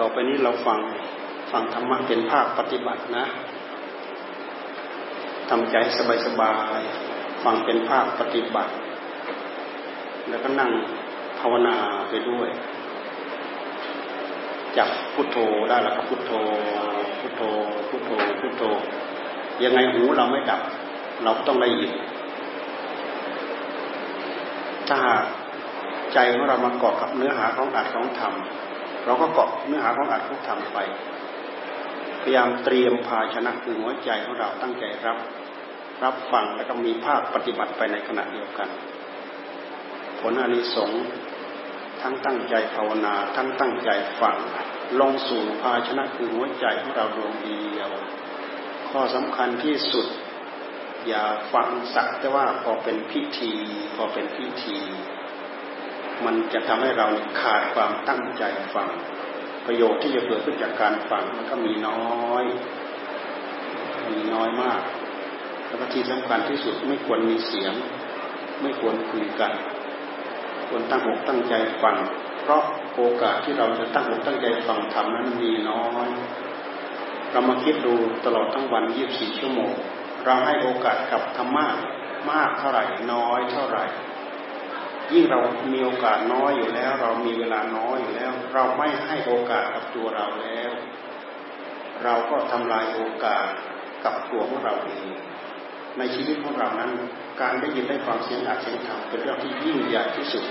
ต่อไปนี้เราฟังฟังธรรมะเป็นภาคปฏิบัตินะทำใจสบายๆฟังเป็นภาคปฏิบัติ แล้วก็นั่งภาวนาไปด้วยจับพุทโธได้แล้วก็พุทโธพุทโธพุทโธพุทโธยังไงหูเราไม่ดับ เราต้องได้ยินถ้าใจของเรามาเกาะกับเนื้อหาของอัดของธรรม เราก็เกาะเนื้อหาของอัดของธรรมไป พยายามเตรียมภาชนะคือหัวใจของเราตั้งใจรับ รับฟังแล้วก็มีภาคปฏิบัติไปในขณะเดียวกัน ผลอานิสงส์ทั้งตั้งใจภาวนา ทั้งตั้งใจฟังลงสู่ภาชนะคือหัวใจของเราดวงเดียว ข้อสำคัญที่สุด อย่าฟังสักแต่ว่าพอเป็นพิธี พอเป็นพิธี มันจะทำให้เราขาดความตั้งใจฟัง ประโยชน์ที่จะเกิดขึ้นจากการฟังมันก็มีน้อย มีน้อยมาก แล้วก็ที่สำคัญที่สุดไม่ควรมีเสียง ไม่ควรคุยกัน ควรตั้งอกตั้งใจฟัง เพราะโอกาสที่เราจะตั้งอกตั้งใจฟังธรรมนั้นมีน้อยเรามาคิดดูตลอดทั้งวัน 24 ชั่วโมง เราให้โอกาสกับธรรมะมากเท่าไหร่ น้อยเท่าไหร่ ยิ่งเรามีโอกาสน้อยอยู่แล้ว เรามีเวลาน้อยอยู่แล้ว เราไม่ให้โอกาสกับตัวเราแล้ว เราก็ทำลายโอกาสกับตัวของเราเองในชีวิตของเรานั้น การได้ยินได้ฟังเสียงอัดเสียงธรรมเป็นเรื่องที่ยิ่งใหญ่ที่สุด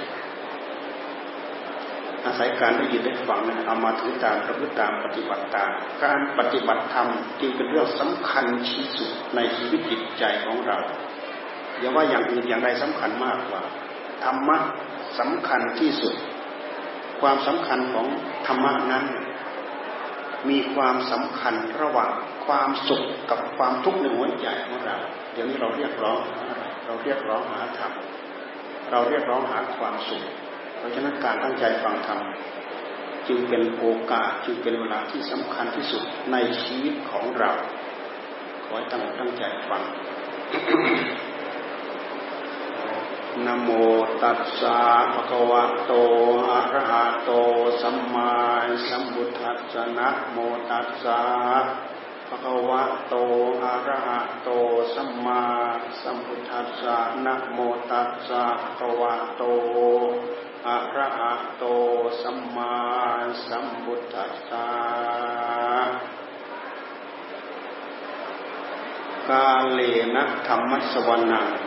อาศัยการได้ยินได้ฟังนั้นเอามาถือตามประพฤติตามปฏิบัติตามการปฏิบัติธรรมจึงเป็นเรื่องสำคัญที่สุดในชีวิตจิตใจของเราอย่าว่าอย่างอื่นอย่างใดสำคัญมากกว่า ธรรมะสำคัญที่สุด ความสำคัญของธรรมะนั้น มีความสำคัญระหว่างความสุขกับความทุกข์ในหัวใจของเรา เดี๋ยวนี้เราเรียกร้องเราเรียกร้องหาธรรมเราเรียกร้องหาความสุข เพราะฉะนั้นการตั้งใจฟังธรรมจึงเป็นโอกาสจึงเป็นเวลาที่สำคัญที่สุดในชีวิตของเรา ขอให้ตั้งตั้งใจฟัง นโมตัสสะภะคะวะโต อะระหะโต สัมมาสัมพุทธัสสะนะโมตัสสะภะคะวะโต อะระหะโต สัมมาสัมพุทธัสสะนะโมตัสสะภะคะวะโต อะระหะโต สัมมาสัมพุทธัสสะกาเลนะธรรมสวนัง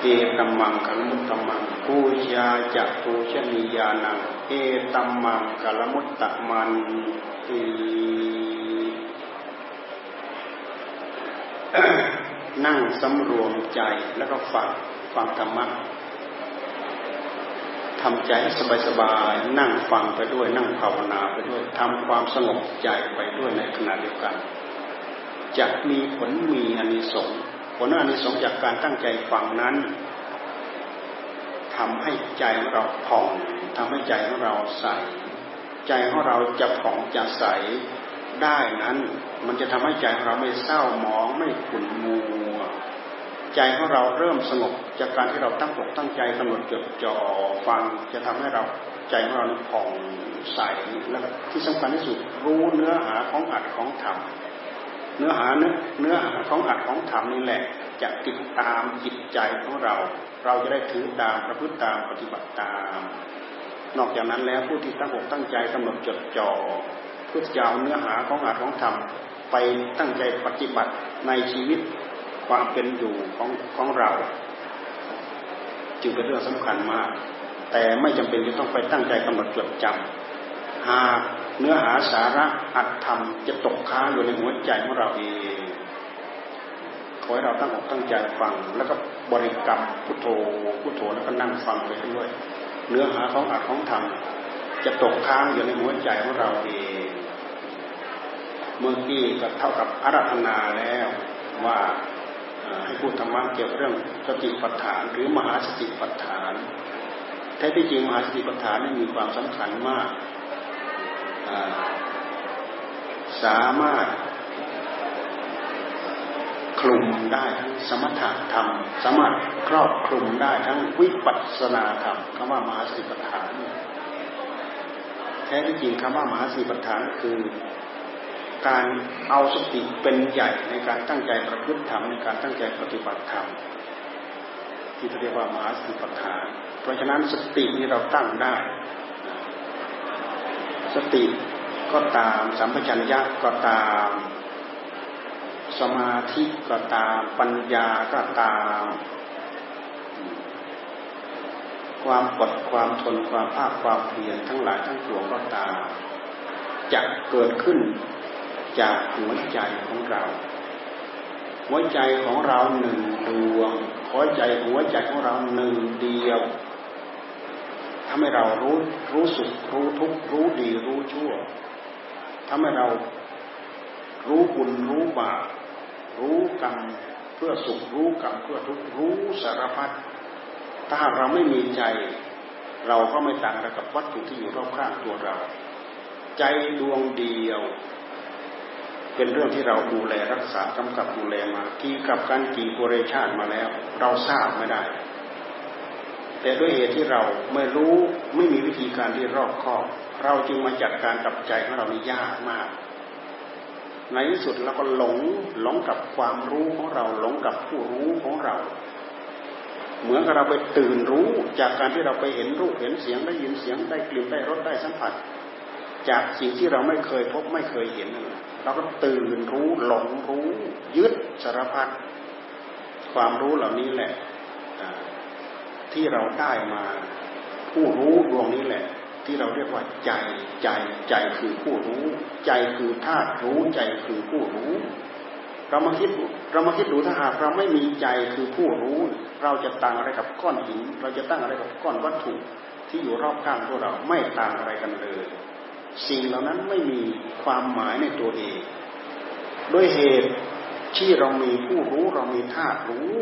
เอตัมมังกัลมุตตมังปูชาจักปูชนียานังเอตัมมังกัลมุตตมันตีนั่งสำรวมใจแล้วก็ฟังฟังธรรมะทำใจสบายๆนั่งฟังไปด้วยนั่งภาวนาไปด้วยทำความสงบใจไปด้วยในขณะเดียวกันจะมีผลมีอานิสงส์ ผลอานิสงส์จากการตั้งใจฟังนั้นทำให้ใจของเราผ่องทำให้ใจของเราใส ใจของเราจะผ่องจะใสได้นั้น มันจะทำให้ใจของเราไม่เศร้าหมองไม่ขุ่นมัวใจของเราเริ่มสงบจากการที่เราตั้งอกตั้งใจกำหนดจดจ่อฟังจะทำให้เราใจของเราผ่องใสและที่สำคัญที่สุดรู้เนื้อหาของอัดของธรรม เนื้อหาเนื้อเนื้อหาของอัดของธรรมนี่แหละ จะติดตามจิตใจของเรา เราจะได้ถือตามประพฤติตามปฏิบัติตาม นอกจากนั้นแล้วผู้ที่ตั้งอกตั้งใจกำหนดจดจ่อเพื่อจะเอาเนื้อหาของอัดของธรรมไปตั้งใจปฏิบัติในชีวิตความเป็นอยู่ของของเรา จึงเป็นเรื่องสำคัญมาก แต่ไม่จำเป็นจะต้องไปตั้งใจกำหนดจดจำ หากเนื้อหาสาระอัตธรรมจะตกค้างอยู่ในหัวใจของเราเองขอให้เราตั้งอกตั้งใจฟัง แล้วก็บริกรรมพุทโธพุทโธแล้วก็นั่งฟังไปด้วย เนื้อหาของอัตของธรรมจะตกค้างอยู่ในหัวใจของเราเอง เมื่อกี้ก็เท่ากับอารัธนาแล้วว่าให้พูดธรรมะเกี่ยวกับเรื่องสติปัฏฐาน หรือมหาสติปัฏฐานแท้ที่จริงมหาสติปัฏฐานนี่มีความสำคัญมาก สามารถคลุมได้ทั้งสมถะธรรม สามารถครอบคลุมได้ทั้งวิปัสสนาธรรมคำว่ามหาสติปัฏฐาน แท้ที่จริงคำว่ามหาสีปัฏฐานคือการเอาสติเป็นใหญ่ในการตั้งใจประพฤติธรรมในการตั้งใจปฏิบัติธรรมที่เรียกว่ามหาสีปัฏฐาน เพราะฉะนั้นสตินี้เราตั้งได้ สติก็ตาม สัมปชัญญะก็ตาม สมาธิก็ตาม ปัญญาก็ตาม ความอดความทนความภาคความเพียรทั้งหลายทั้งปวงก็ตามจะเกิดขึ้นจากหัวใจของเรา หัวใจของเราหนึ่งดวงหัวใจหัวใจของเราหนึ่งเดียว ทำให้เรารู้รู้สุขรู้ทุกข์รู้ดีรู้ชั่วทำให้เรารู้บุญรู้บาปรู้กรรมเพื่อสุขรู้กรรมเพื่อทุกข์รู้สารพัดถ้าเราไม่มีใจ เราก็ไม่ต่างกับวัตถุที่อยู่รอบข้างตัวเรา ใจดวงเดียว เป็นเรื่องที่เราดูแลรักษากำกับดูแลมากี่กับการกี่บเรชาติมาแล้ว เราทราบไม่ได้ แต่ด้วยเหตุที่เราไม่รู้ไม่มีวิธีการที่รอบคอบ เราจึงมาจัดการกับใจของเรานี่ยากมาก ในที่สุดเราก็หลงหลงกับความรู้ของเราหลงกับผู้รู้ของเรา เหมือนกับเราไปตื่นรู้จากการที่เราไปเห็นรูปเห็นเสียงได้ยินเสียงได้กลิ่นได้รสได้สัมผัส จากสิ่งที่เราไม่เคยพบไม่เคยเห็นเราก็ตื่นรู้หลงรู้ ยึดสารพัดความรู้เหล่านี้แหละ ที่เราได้มาผู้รู้ดวงนี้แหละ ที่เราเรียกว่าใจใจใจคือผู้รู้ ใจคือธาตุรู้ใจคือผู้รู้ เรามาคิดเรามาคิดดูถ้าหากเราไม่มีใจคือผู้รู้ เราจะต่างอะไรกับก้อนหิน เราจะตั้งอะไรกับก้อนวัตถุที่อยู่รอบข้างพวกเราไม่ต่างอะไรกันเลย สิ่งเหล่านั้นไม่มีความหมายในตัวเอง ด้วยเหตุที่เรามีผู้รู้เรามีธาตุรู้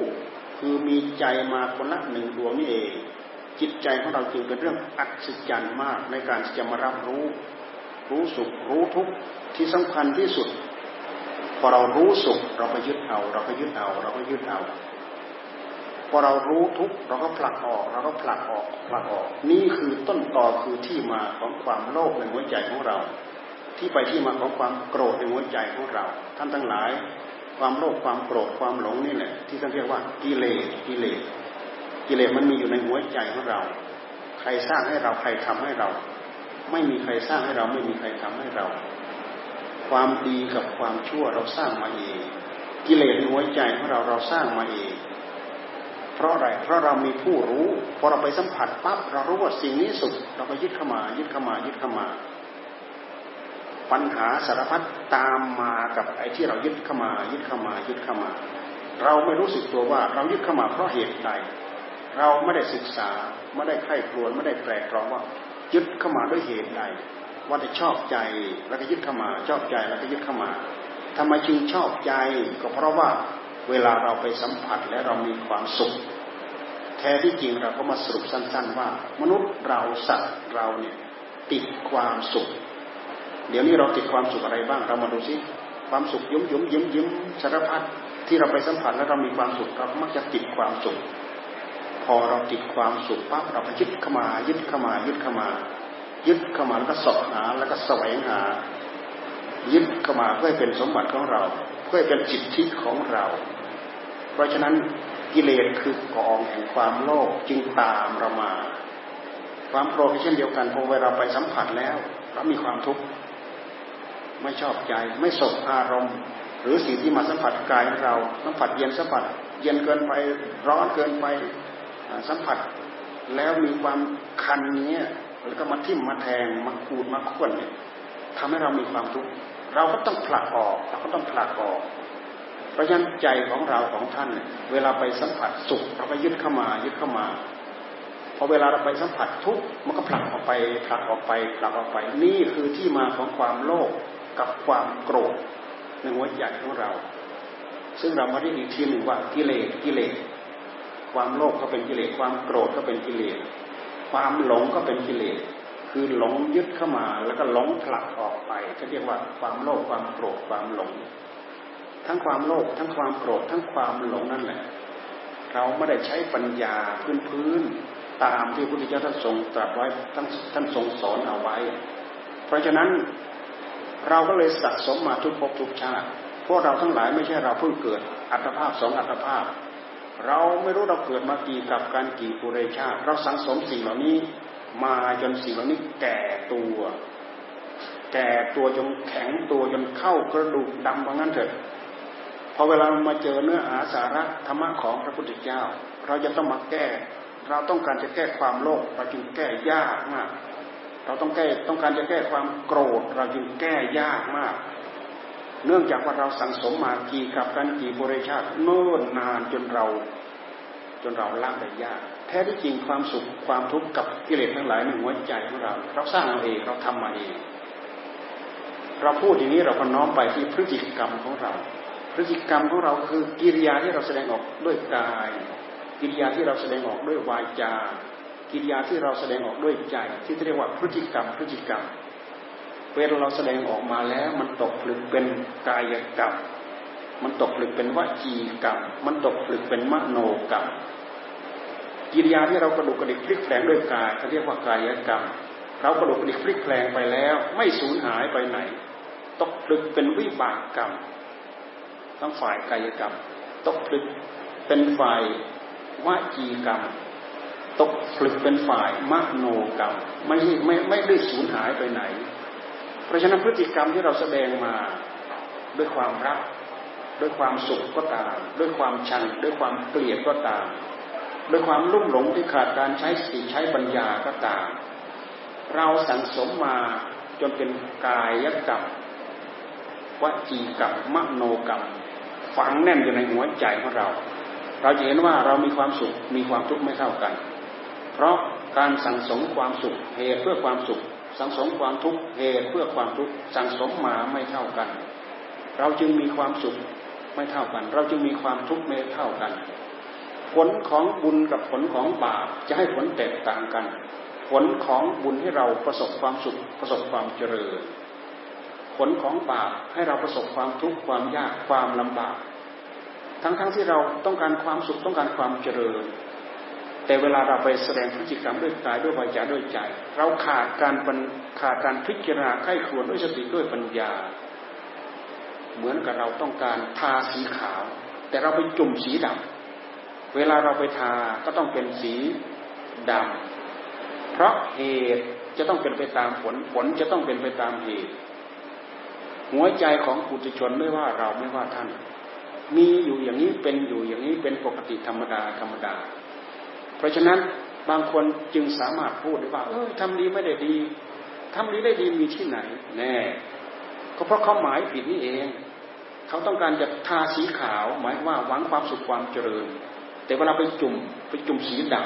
คือมีใจมาคนละหนึ่งดวงนี่เอง จิตใจของเราจึงเป็นเรื่องอัศจรรย์มากในการจะมารับรู้ รู้สุขรู้ทุกข์ที่สำคัญที่สุด พอเรารู้สุขเราก็ยึดเอา เราก็ยึดเอา เราก็ยึดเอาพอเรารู้ทุกข์เราก็ผลักออกเราก็ผลักออกผลักออก นี่คือต้นตอคือที่มาของความโลภในหัวใจของเรา ที่ไปที่มาของความโกรธในหัวใจของเรา ท่านทั้งหลาย ความโลภความโกรธความหลงนี่แหละ ที่ท่านเรียกว่ากิเลสกิเลสกิเลสมันมีอยู่ในหัวใจของเรา ใครสร้างให้เราใครทำให้เรา ไม่มีใครสร้างให้เราไม่มีใครทำให้เรา ความดีกับความชั่วเราสร้างมาเอง กิเลสในหัวใจของเราเราสร้างมาเอง เพราะอะไรเพราะเรามีผู้รู้พอเราไปสัมผัสปั๊บเรารู้ว่าสิ่งนี้สุข เราก็ยึดเข้ามา ยึดเข้ามายึดเข้ามา ปัญหาสารพัดตามมากับไอ้ที่เรายึดเข้ามา ยึดเข้ามา ยึดเข้ามา เราไม่รู้สึกตัวว่าเรายึดเข้ามาเพราะเหตุใด เราไม่ได้ศึกษาไม่ได้ไข้ครวนไม่ได้แปลกรองว่า ยึดเข้ามาด้วยเหตุใด ว่าจะชอบใจแล้วก็ยึดเข้ามา ชอบใจแล้วก็ยึดเข้ามาทำไมจึงชอบใจก็เพราะว่าเวลาเราไปสัมผัสและเรามีความสุข แท้ที่จริงเราก็มาสรุปสั้น ๆ ว่า มนุษย์เราสัตว์เราเนี่ยติดความสุข เดี๋ยวนี้เราติดความสุขอะไรบ้างเรามาดูซิความสุขยิ้มยิ้มยิ้มยิ้มสารพัดที่เราไปสัมผัสแล้วเรามีความสุขเรามักจะติดความสุข พอเราติดความสุขปั๊บเราก็ยึดเข้ามา ยึดเข้ามา ยึดเข้ามา ยึดเข้ามาแล้วก็สอบหาแล้วก็แสวงหา ยึดเข้ามาเพื่อเป็นสมบัติของเรา เพื่อเป็นจิตทิศของเรา เพราะฉะนั้นกิเลสคือกองแห่งความโลภจึงตามเรามา ความโกรธเช่นเดียวกันพอเวลาไปสัมผัสแล้วเรามีความทุกข์ ไม่ชอบใจ ไม่สบอารมณ์ หรือสิ่งที่มาสัมผัสกายของเราสัมผัสเย็นสัมผัส เย็นเกินไปร้อนเกินไปสัมผัส แล้วมีความคันนี้แล้วก็มาทิ่มมาแทงมาขูดมาข้วนเนี่ยทำให้เรามีความทุกข์เราก็ต้องผลักออกเราก็ต้องผลักออก เพราะฉะนั้นใจของเราของท่านเนี่ยเวลาไปสัมผัสสุขเราก็ยึดเข้ามายึดเข้ามาพอเวลาเราไปสัมผัสทุกข์มันก็ผลักออกไปผลักออกไปผลักออกไป นี่คือที่มาของความโลภ กับความโกรธในหัวใจของเรา ซึ่งเรามาเรียกอีกทีหนึ่งว่ากิเลสกิเลส ความโลภก็เป็นกิเลสความโกรธก็เป็นกิเลส ความหลงก็เป็นกิเลส คือหลงยึดเข้ามาแล้วก็หลงผลักออกไปเขาเรียกว่าความโลภความโกรธความหลง ทั้งความโลภทั้งความโกรธทั้งความหลงนั่นแหละ เราไม่ได้ใช้ปัญญาพื้นๆตามที่พระพุทธเจ้าท่านทรงตรัสไว้ท่านท่านทรงสอนเอาไว้ เพราะฉะนั้น เราก็เลยสะสมมาทุกภพทุกชาติพวกเราทั้งหลายไม่ใช่เราเพิ่งเกิดอัตภาพสองอัตภาพ เราไม่รู้เราเกิดมากี่กับการกี่ปุเรชาติ เราสังสมสิ่งเหล่านี้มาจนสิ่งเหล่านี้แก่ตัว แก่ตัวจนแข็งตัวจนเข้ากระดูกดำว่างั้นเถอะพอเวลามาเจอเนื้อหาสาระธรรมะของพระพุทธเจ้า เราจะต้องมาแก้ เราต้องการจะแก้ความโลภเราจึงแก้ยากมาก เราต้องแก้ต้องการจะแก้ความโกรธ เราจึงแก้ยากมาก เนื่องจากว่าเราสังสมมากี่กับกันกี่บริชาติโน่นนานจนเรา จนเราละได้ยาก แท้ที่จริงความสุขความทุกข์กับกิเลสทั้งหลายในหัวใจของเรา เราสร้างเอาเองเราทำมาเอง เราพูดอย่างนี้เราก็น้อมไปที่พฤติกรรมของเราพฤติกรรมของเราคือกิริยาที่เราแสดงออกด้วยกาย กิริยาที่เราแสดงออกด้วยวาจา กิริยาที่เราแสดงออกด้วยใจ ที่เรียกว่าพฤติกรรมพฤติกรรม เวลาเราแสดงออกมาแล้วมันตกผลึกเป็นกายกรรม มันตกผลึกเป็นวจีกรรม มันตกผลึกเป็นมโนกรรม กิริยาที่เรากระดุกกระดิกพลิกแปลงด้วยกายเขาเรียกว่ากายกรรม เรากระดุกกระดิกพลิกแปลงไปแล้ว ไม่สูญหายไปไหน ตกผลึกเป็นวิบากกรรม ทั้งฝ่ายกายกรรม ตกผลึกเป็นฝ่ายวจีกรรม ตกผลึกเป็นฝ่ายมโนกรรมไม่ไม่ไม่ได้สูญหายไปไหน เพราะฉะนั้นพฤติกรรมที่เราแสดงมาด้วยความรัก ด้วยความสุขก็ตาม ด้วยความชังด้วยความเกลียดก็ตาม ด้วยความลุ่มหลงที่ขาดการใช้สติใช้ปัญญาก็ตาม เราสังสมมาจนเป็นกายกรรมวจีกรรมมโนกรรมฝังแน่นอยู่ในหัวใจของเรา เราจะเห็นว่าเรามีความสุขมีความทุกข์ไม่เท่ากัน เพราะการสั่งสมความสุขเหตุเพื่อความสุข สังสมความทุกข์เหตุเพื่อความทุกข์สั่งสมมาไม่เท่ากัน เราจึงมีความสุขไม่เท่ากัน เราจึงมีความทุกข์ไม่เท่ากัน ผลของบุญกับผลของบาปจะให้ผลแตกต่างกัน ผลของบุญให้เราประสบความสุขประสบความเจริญ ผลของบาปให้เราประสบความทุกข์ความยากความลำบาก ทั้งๆทที่เราต้องการความสุขต้องการความเจริญ แต่เวลาเราไปแสดงพฤติกรรมด้วยกายด้วยวาจาด้วยใจ เราขาดการขาดการพิจารณาไข้ครวญด้วยสติด้วยปัญญา เหมือนกับเราต้องการทาสีขาว แต่เราไปจุ่มสีดำเวลาเราไปทาก็ต้องเป็นสีดำเพราะเหตุจะต้องเป็นไปตามผลผลจะต้องเป็นไปตามเหตุ หัวใจของปุถุชนไม่ว่าเราไม่ว่าท่าน มีอยู่อย่างนี้เป็นอยู่อย่างนี้เป็นปกติธรรมดาธรรมดา เพราะฉะนั้นบางคนจึงสามารถพูดได้ว่าเออทำดีไม่ได้ดีทำดีได้ดีมีที่ไหน แน่ ก็เพราะเขาหมายผิดนี่เอง เขาต้องการจะทาสีขาว หมายว่าหวังความสุขความเจริญ แต่เวลาไปจุ่มไปจุ่มสีด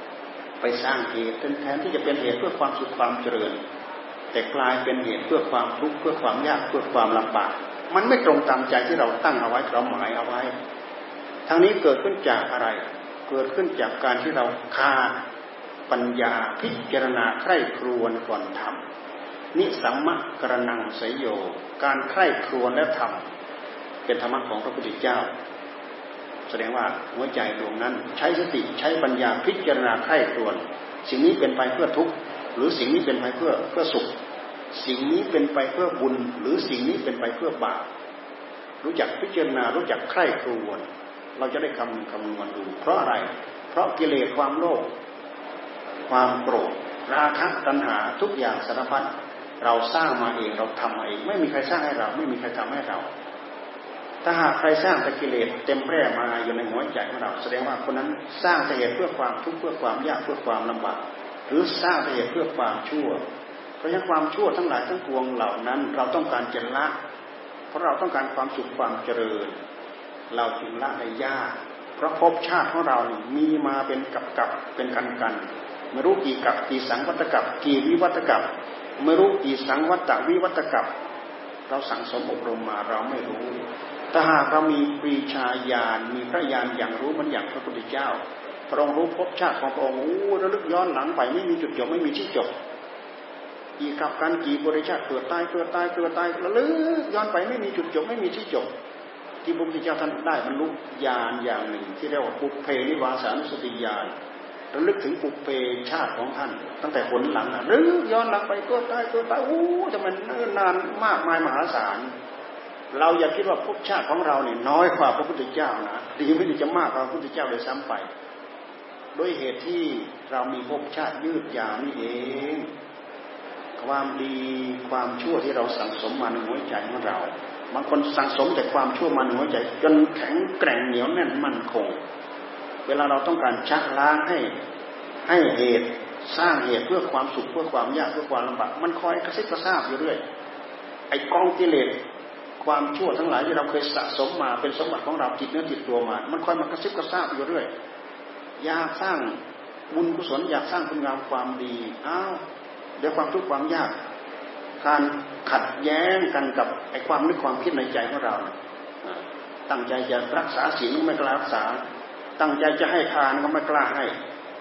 ำไปสร้างเหตุแทนที่จะเป็นเหตุเพื่อความสุขความเจริญ แต่กลายเป็นเหตุเพื่อความทุกข์เพื่อความยากเพื่อความลำบาก มันไม่ตรงตามใจที่เราตั้งเอาไว้เราหมายเอาไว้ทั้งนี้เกิดขึ้นจากอะไร เกิดขึ้นจากการที่เราขาดปัญญาพิจารณาใคร่ครวญก่อนทำนิสัมมะกระนังสยโย การใคร่ครวญและทำเป็นธรรมะของพระพุทธเจ้า แสดงว่าหัวใจดวงนั้น ใช้สติใช้ปัญญาพิจารณาใคร่ครวญสิ่งนี้เป็นไปเพื่อทุกข์หรือสิ่งนี้เป็นไปเพื่อเพื่อสุข สิ่งนี้เป็นไปเพื่อบุญ หรือสิ่งนี้เป็นไปเพื่อบาปรู้จักพิจารณารู้จักใคร่ครวญ เราจะได้คำคำนวณดู เพราะอะไร เพราะกิเลสความโลภความโกรธราคะตัณหาทุกอย่างสารพัดเราสร้างมาเองเราทำมาเอง ไม่มีใครสร้างให้เรา ไม่มีใครทำให้เรา ถ้าหากใครสร้างแต่กิเลสเต็มแพร่มาอยู่ในหัวใจของเรา แสดงว่าคนนั้นสร้างแต่เหตุเพื่อความทุกข์เพื่อความยากเพื่อความลำบากหรือสร้างแต่เหตุเพื่อความชั่ว เพราะฉะนั้นความชั่วทั้งหลายทั้งปวงเหล่านั้น เราต้องการจะละเพราะเราต้องการความสุขความเจริญ เราจึงละในยาก เพราะภพชาติของเรานี่มีมาเป็นกับกับเป็นกันกันไม่รู้กี่กับกี่สังวัตกับกี่วิวัตกับไม่รู้กี่สังวัตวิวัตกับเราสั่งสมอบรมมาเราไม่รู้ถ้าหากเรามีปรีชาญาณมีพระญาณอย่างรู้มันอย่างพระพุทธเจ้า พระองค์รู้ภพชาติของพระองค์อู้ระลึกย้อนหลังไปไม่มีจุดจบไม่มีที่จบกี่กับการกี่บริชาติเกิดตายเกิดตายเกิดตายระลึกย้อนไปไม่มีจุดจบไม่มีที่จบ ที่พระพุทธเจ้าท่านได้บรรลุญาณอย่างหนึ่ง ที่เรียกว่าปุเพนิวาสานุสติญาณระลึกถึงปุเพชาติของท่าน ตั้งแต่ผลหลังหรือย้อนหลังไปตัวตายตัวตายโอ้จะมันนานมากมายมหาศาลเราอย่าคิดว่าภพชาติของเราเนี่ยน้อยกว่าพระพุทธเจ้านะดีไม่ดีจะมากกว่าพระพุทธเจ้าเลยซ้ำไปด้วยเหตุที่เรามีภพชาติยืดยาวนี่เอง ความดีความชั่วที่เราสั่งสมมาในหัวใจของเรา บางคนสั่งสมแต่ความชั่วมาในหัวใจ จนแข็งแกร่งเหนียวแน่นมั่นคง เวลาเราต้องการชักล้างให้ให้เหตุสร้างเหตุเพื่อความสุขเพื่อความยากเพื่อความลำบากมันคอยกระซิบกระซาบอยู่เรื่อยไอ้กองกิเลสความชั่วทั้งหลายที่เราเคยสะสมมาเป็นสมบัติของเราจิตเนื้อจิตตัวมา มันคอยมากระซิบกระซาบอยู่เรื่อยอยากสร้างบุญกุศลอยากสร้างคุณงามความดีอ้าวเดี๋ยวความทุกข์ความยาก การขัดแย้งกันกับไอ้ความนึกความคิดในใจของเราตั้งใจจะรักษาศีลก็ไม่กล้ารักษา ตั้งใจจะให้ทานก็ไม่กล้าให้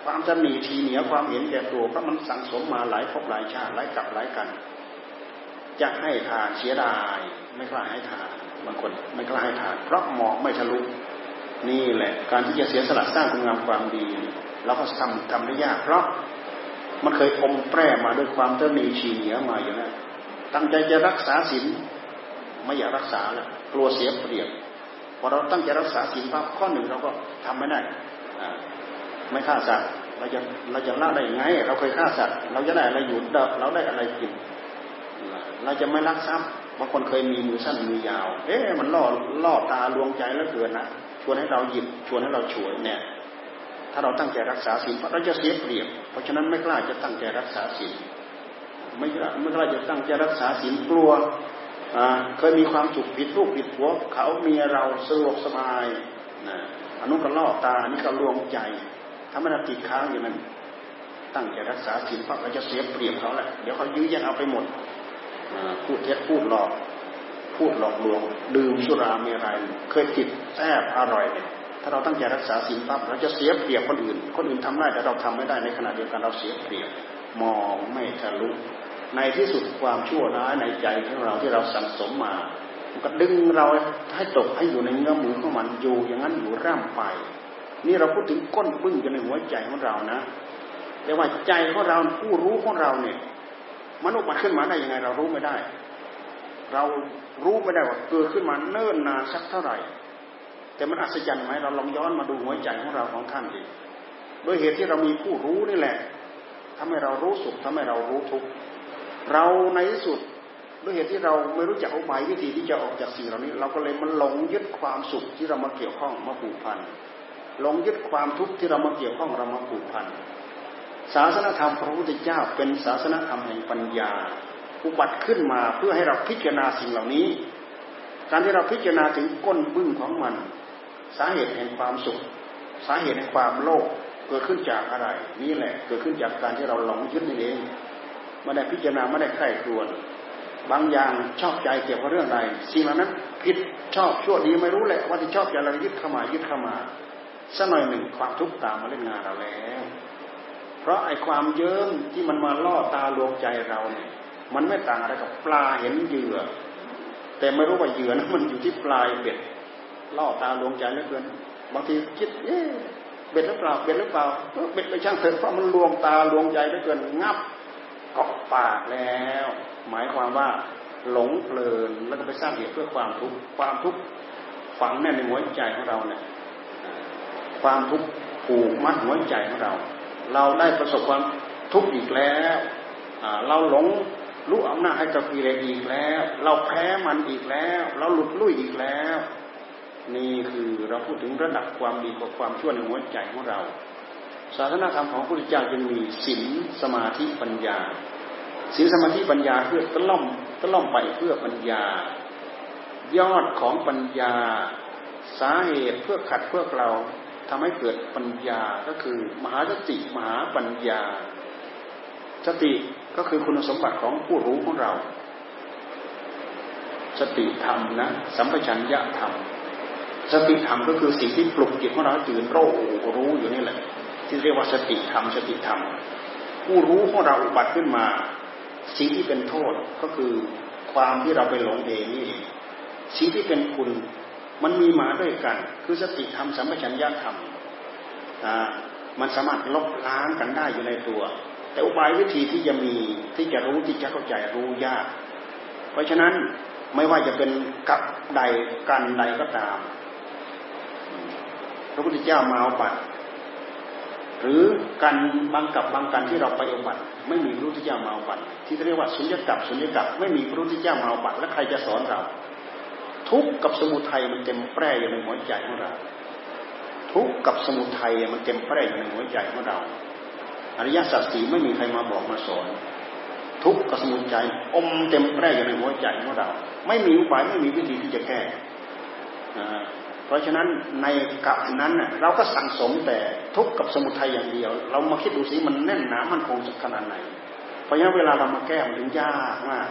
ความจะหนีทีเหนียวความเห็นแก่ตัวเพราะมันสั่งสมมาหลายภพหลายชาติหลายกับหลายกัน จะให้ทานเสียดาย ไม่กล้าให้ทานบางคนไม่กล้าให้ทานเพราะมองไม่ทะลุนี่แหละการที่จะเสียสละสร้างคุณงามความดีเราก็ทำทำได้ยากเพราะมันเคยอมแปรมาด้วยความเตมีชีเหนียวมาอยู่นะ ตั้งใจจะรักษาศีลไม่อยากรักษาแล้วกลัวเสียเปรียบพอเราตั้งใจรักษาศีลปั๊บข้อหนึ่งเราก็ทำไม่ได้ไม่ฆ่าสัตว์เราจะเราจะละได้ยังไง เราเคยฆ่าสัตว์เราจะได้อะไรอยู่เราได้อะไรกินเราจะไม่รักทรัพย์บางคนเคยมีมือสั้นมือยาว เอ๊ะมันล่อล่อตาลวงใจแล้วเกินนะชวนให้เราหยิบชวนให้เราฉวยเนี่ย ถ้าเราตั้งใจรักษาศีลเราจะเสียเปรียบ เพราะฉะนั้นไม่กล้าจะตั้งใจรักษาศีล ไม่กล้าไม่กล้าจะตั้งใจรักษาศีลกลัวเคยมีความสุขผิดลูกผิดหัวเขาเมียเราสะดวกสบายนะอันนู้นก็ล่อตาอันนี้ก็ลวงใจถ้ามันติดค้างอยู่นั้นตั้งใจรักษาศีลปั๊บเราจะเสียเปรียบเขาแหละเดี๋ยวเขายื้อแย่งเอาไปหมดพูดเท็จพูดหลอก พูดหลอกลวงดื่มสุราเมรัยเคยติดแซ่บอร่อยเนี่ยถ้าเราตั้งใจรักษาศีลปั๊บเราจะเสียเปรียบคนอื่น คนอื่นทำได้แต่เราทำไม่ได้ในขณะเดียวกันเราเสียเปรียบ มองไม่ทะลุ ในที่สุดความชั่วร้ายในใจของเราที่เราสั่งสมมามันก็ดึงเราให้ตกให้อยู่ในเงื้อมือของมันอยู่อย่างนั้นอยู่ร่ำไป นี่เราพูดถึงก้นบึ้งอยู่ในหัวใจของเรานะ แต่ว่าใจของเราผู้รู้ของเราเนี่ยมนุษย์มันขึ้นมาได้ยังไงเรารู้ไม่ได้ เรารู้ไม่ได้ว่าเกิดขึ้นมาเนิ่นนานสักเท่าไหร่ แต่มันอัศจรรย์ไหมเราลองย้อนมาดูหัวใจของเราของท่านดิโดยเหตุที่เรามีผู้รู้นี่แหละทำให้เรารู้สุขทำให้เรารู้ทุกข์ เราในที่สุดด้วยเหตุที่เราไม่รู้จักอุบายวิธีที่จะออกจากสิ่งเหล่านี้ เราก็เลยมันหลงยึดความสุขที่เรามาเกี่ยวข้องมาผูกพันหลงยึดความทุกข์ที่เรามาเกี่ยวข้องเรามาผูกพันศาสนธรรมพระพุทธเจ้าเป็นศาสนธรรมแห่งปัญญา อุบัติขึ้นมาเพื่อให้เราพิจารณาสิ่งเหล่านี้ การที่เราพิจารณาถึงก้นบึ้งของมัน สาเหตุแห่งความสุข สาเหตุแห่งความโลภเกิดขึ้นจากอะไร นี่แหละ เกิดขึ้นจากการที่เราหลงยึดนี่เอง ไม่ได้พิจารณาไม่ได้ใคร่ครวญบางอย่างชอบใจเกี่ยวกับเรื่องใดสิ่งเหล่านั้นผิดชอบชั่วดีไม่รู้แหละว่าที่ชอบใจอะไรยึดเข้ามายึดเข้ามาสักหน่อยหนึ่งความทุกข์ตามมาเล่นงานเราแล้ว เพราะไอ้ความเยิ้มที่มันมาล่อตาลวงใจเราเนี่ยมันไม่ต่างอะไรกับปลาเห็นเหยื่อ แต่ไม่รู้ว่าเหยื่อนั้นมันอยู่ที่ปลายเบ็ดล่อตาลวงใจเหลือเกินบางทีคิดเอ๊เบ็ดหรือเปล่าเบ็ดหรือเปล่าเบ็ดไปช่างเถอะเพราะมันลวงตาลวงใจเหลือเกินงับ เกาะปากแล้ว หมายความว่าหลงเพลินแล้วก็ไปสร้างเหตุเพื่อความทุกข์ความทุกข์ฝังแน่นในหัวใจของเราเนี่ยความทุกข์ผูกมัดหัวใจของเรา เราได้ประสบความทุกข์อีกแล้วเราหลงรู้อำนาจให้กับกิเลสอีกแล้ว เราแพ้มันอีกแล้ว เราหลุดลุ่ยอีกแล้ว นี่คือเราพูดถึงระดับความดีกับความชั่วในหัวใจของเรา ศาสนาธรรมของพระพุทธเจ้าจึงมีศีลสมาธิปัญญาศีลสมาธิปัญญาเพื่อตะล่อมตะล่อมไปเพื่อปัญญา ยอดของปัญญา สาเหตุเพื่อขัดเพื่อเราทำให้เกิดปัญญาก็คือ มหาสติมหาปัญญา สติก็คือคุณสมบัติของผู้รู้ของเรา สติธรรมนะสัมปชัญญะธรรมสติธรรมก็คือสิ่งที่ปลุกจิตของเราตื่นรู้รู้อยู่นี่แหละ ที่เรียกว่าสติธรรมสติธรรม ผู้รู้ของเราอุบัติขึ้นมา สิ่งที่เป็นโทษก็คือความที่เราไปหลงเองนี่สิ่งที่เป็นคุณมันมีมาด้วยกัน คือสติธรรมสัมปชัญญะธรรมมันสามารถลบล้างกันได้อยู่ในตัว แต่อุบายวิธีที่จะมีที่จะรู้ที่จะเข้าใจรู้ยาก เพราะฉะนั้นไม่ว่าจะเป็นกับใดกันใดก็ตาม พระพุทธเจ้ามาเอาบัตร หรือการบางกับบางการที่เราไปอาบัตรไม่มีพระพุทธเจ้ามาอาบัตรที่เรียกว่าสุญญกับสุญญกับไม่มีพระพุทธเจ้ามาอาบัตรแล้วใครจะสอนเรา ทุกกับสมุทัยมันเต็มแปร่อยู่ในหัวใจของเรา ทุกกับสมุทัยมันเต็มแปร่อยู่ในหัวใจของเรา อริยสัจสีไม่มีใครมาบอกมาสอน ทุกกับสมุทัยอมเต็มแปร่อยู่ในหัวใจของเรา ไม่มีอุบายไม่มีวิธีที่จะแก้ ราะฉะนั้นในกับนั้นเราก็สั่งสมแต่ทุกข์กับสมุทัยอย่างเดียว เรามาคิดดูสิมันแน่นหนามันคงสักขนาดไหน เพราะฉะนั้นเวลาเรามาแก้มันถึงยากมาก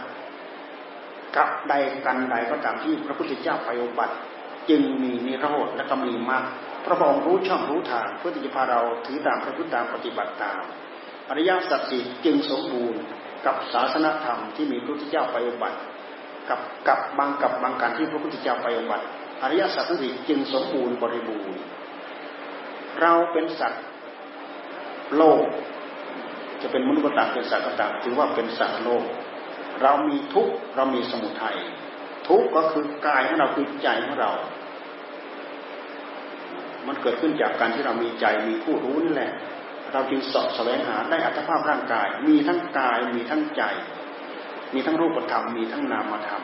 กับใดกันใดก็ตามที่พระพุทธเจ้าไปอบัติ จึงมีนิโรธและก็มีมรรคพระองค์รู้ช่องรู้ทางเพื่อที่จะพาเราถือตามพระพุทธตามปฏิบัติตามอริยสัจสี่จึงสมบูรณ์กับศาสนธรรมที่มีพระพุทธเจ้าไปอบัติ กับกับบางกับบางการที่พระพุทธเจ้าไปอบัติ อริยสัจทั้งสี่จึงสมบูรณ์บริบูรณ์ เราเป็นสัตว์โลก จะเป็นมนุษย์ก็ตามเป็นสัตว์ก็ตามถือว่าเป็นสัตว์โลก เรามีทุกข์เรามีสมุทัยทุกข์ก็คือกายของเราคือใจของเรา มันเกิดขึ้นจากการที่เรามีใจมีผู้รู้นี่แหละ เราจึงสอบแสวงหาได้อัตภาพร่างกาย มีทั้งกายมีทั้งใจ มีทั้งรูปธรรมมีทั้งนามธรรม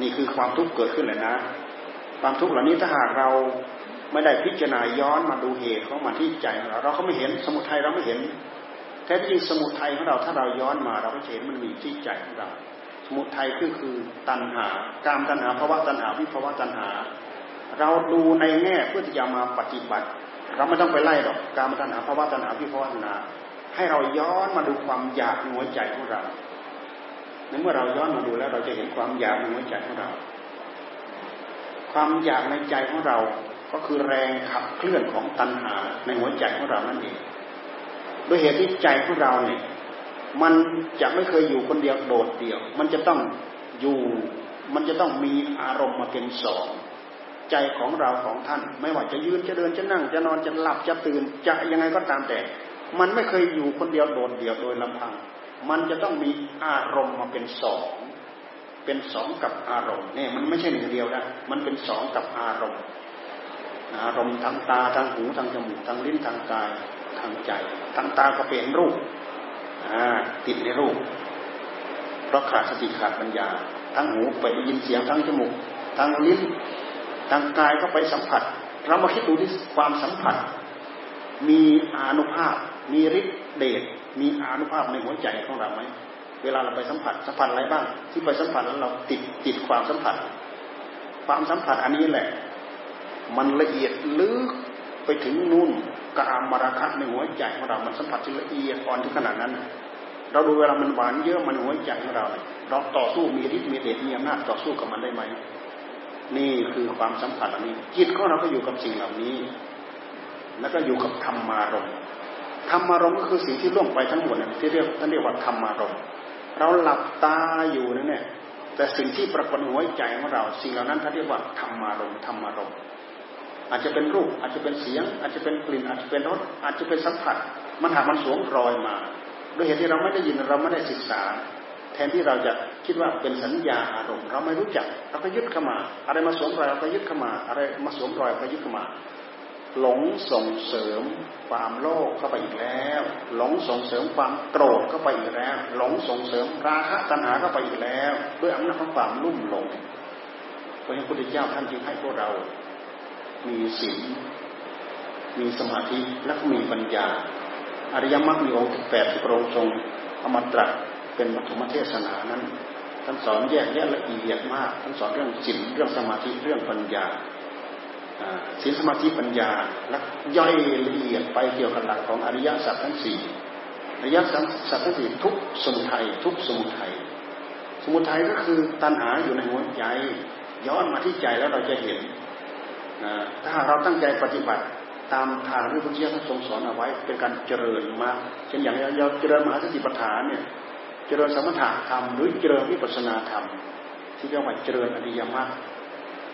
นี่คือความทุกข์เกิดขึ้นเลยนะ ความทุกข์เหล่านี้ถ้าหากเราไม่ได้พิจารณาย้อนมาดูเหตุของมันที่ใจของเราเราก็ไม่เห็นสมุทัยเราไม่เห็นแท้จริงสมุทัยของเราถ้าเราย้อนมาเราก็เห็นมันมีที่ใจของเรา สมุทัยคือคือตัณหา การตัณหาภาวะตัณหาวิภาวะตัณหา เราดูในแง่เพื่อที่จะมาปฏิบัติ เราไม่ต้องไปไล่หรอกการตัณหาภาวะตัณหาวิภาวะตัณหา ให้เราย้อนมาดูความอยากในหัวใจของเราในเมื่อเราย้อนมาดูแล้วเราจะเห็นความอยากในหัวใจของเรา ความอยากในใจของเรา ก็คือแรงขับเคลื่อนของตัณหาในหัวใจของเรานั่นเองด้วยเหตุที่ใจของเราเนี่ยมันจะไม่เคยอยู่คนเดียวโดดเดี่ยว มันจะต้องอยู่ มันจะต้องมีอารมณ์มาเป็นสอง ใจของเราของท่าน ไม่ว่าจะยืนจะเดินจะนั่ง จะนอนจะหลับจะตื่น จะยังไงก็ตามแต่ มันไม่เคยอยู่คนเดียวโดดเดี่ยวโดยลำพัง มันจะต้องมีอารมณ์มาเป็นสอง เป็นสองกับอารมณ์เนี่ยมันไม่ใช่หนึ่งเดียวนะมันเป็นสองกับอารมณ์อารมณ์ทางตาทางหูทางจมูกทางลิ้นทางกายทางใจทางตาก็เป็นรูปติดในรูป เพราะขาดสติขาดปัญญา ทั้งหูไปได้ยินเสียงทั้งจมูกทั้งลิ้นทางกายก็ไปสัมผัส เรามาคิดดูที่ความสัมผัส มีอานุภาพ มีฤทธิ์เดชมีอานุภาพในหัวใจของเราไหม เวลาเราไปสัมผัสสัมผัสอะไรบ้าง ที่ไปสัมผัสแล้วเราติดติดความสัมผัส ความสัมผัสอันนี้แหละ มันละเอียดลึกไปถึงนู่นกามมาราคะในหัวใจของเรา มันสัมผัสที่ละเอียดอ่อนถึงขนาดนั้น เราดูเวลามันหวานเยอะมันหัวใจของเราเราต่อสู้มีฤทธิ์มีเดชมีอำนาจต่อสู้กับมันได้ไหมนี่คือความสัมผัสอันนี้จิตของเราก็อยู่กับสิ่งเหล่านี้ แล้วก็อยู่กับธรรมารมธรรมารมก็คือสิ่งที่ล่วงไปทั้งหมดที่เรียกท่านเรียกว่าธรรมารม เราหลับตาอยู่นั่นแหละแต่สิ่งที่ปรากฏหัวใจของเรา สิ่งเหล่านั้นเขาเรียกว่าธรรมารมธรรมารมอาจจะเป็นรูปอาจจะเป็นเสียง อาจจะเป็นกลิ่นอาจจะเป็นรสอาจจะเป็นสัมผัส มันหากมันสวมรอยมาด้วยเหตุที่เราไม่ได้ยินเราไม่ได้ศึกษา แทนที่เราจะคิดว่าเป็นสัญญาอารมณ์ เราไม่รู้จัก เราก็ยึดเข้ามา อะไรมาสวมรอยเราก็ยึดเข้ามา อะไรมาสวมรอยเราก็ยึดเข้ามา หลงส่งเสริมความโลภเข้าไปอีกแล้ว หลงส่งเสริมความโกรธเข้าไปอีกแล้ว หลงส่งเสริมราคะตัณหาเข้าไปอีกแล้ว ด้วยอำนาจของความลุ่มหลงเพราะฉะนั้นพระพุทธเจ้าท่านจึงให้พวกเรา มีศีลมีสมาธิและมีปัญญา อริยมรรคมีองค์แปดที่พระองค์ทรงเอามาตรัสเป็นมัธมเทศนานั้นท่านสอนแยกแยะละเอียดมากท่านสอนเรื่องศีลเรื่องสมาธิเรื่องปัญญา ศีลสมาธิปัญญาและย่อยละเอียดไปเกี่ยวกับหลักของอริยสัจทั้งสี่อริยสัจทั้งสี่ทุกสมุทัยทุกสมุทัยสมุทัยก็คือตัณหาอยู่ในหัวใจ ย้อนมาที่ใจแล้วเราจะเห็นถ้าเราตั้งใจปฏิบัติตามทางที่พระเจ้าท่านทรงสอนเอาไว้ เป็นการเจริญมาเช่นอย่างเราเจริญมหาสติปัฏฐานเนี่ยเจริญสมถะธรรมหรือเจริญวิปัสสนาธรรม ที่เรียกว่าเจริญอริยมรรค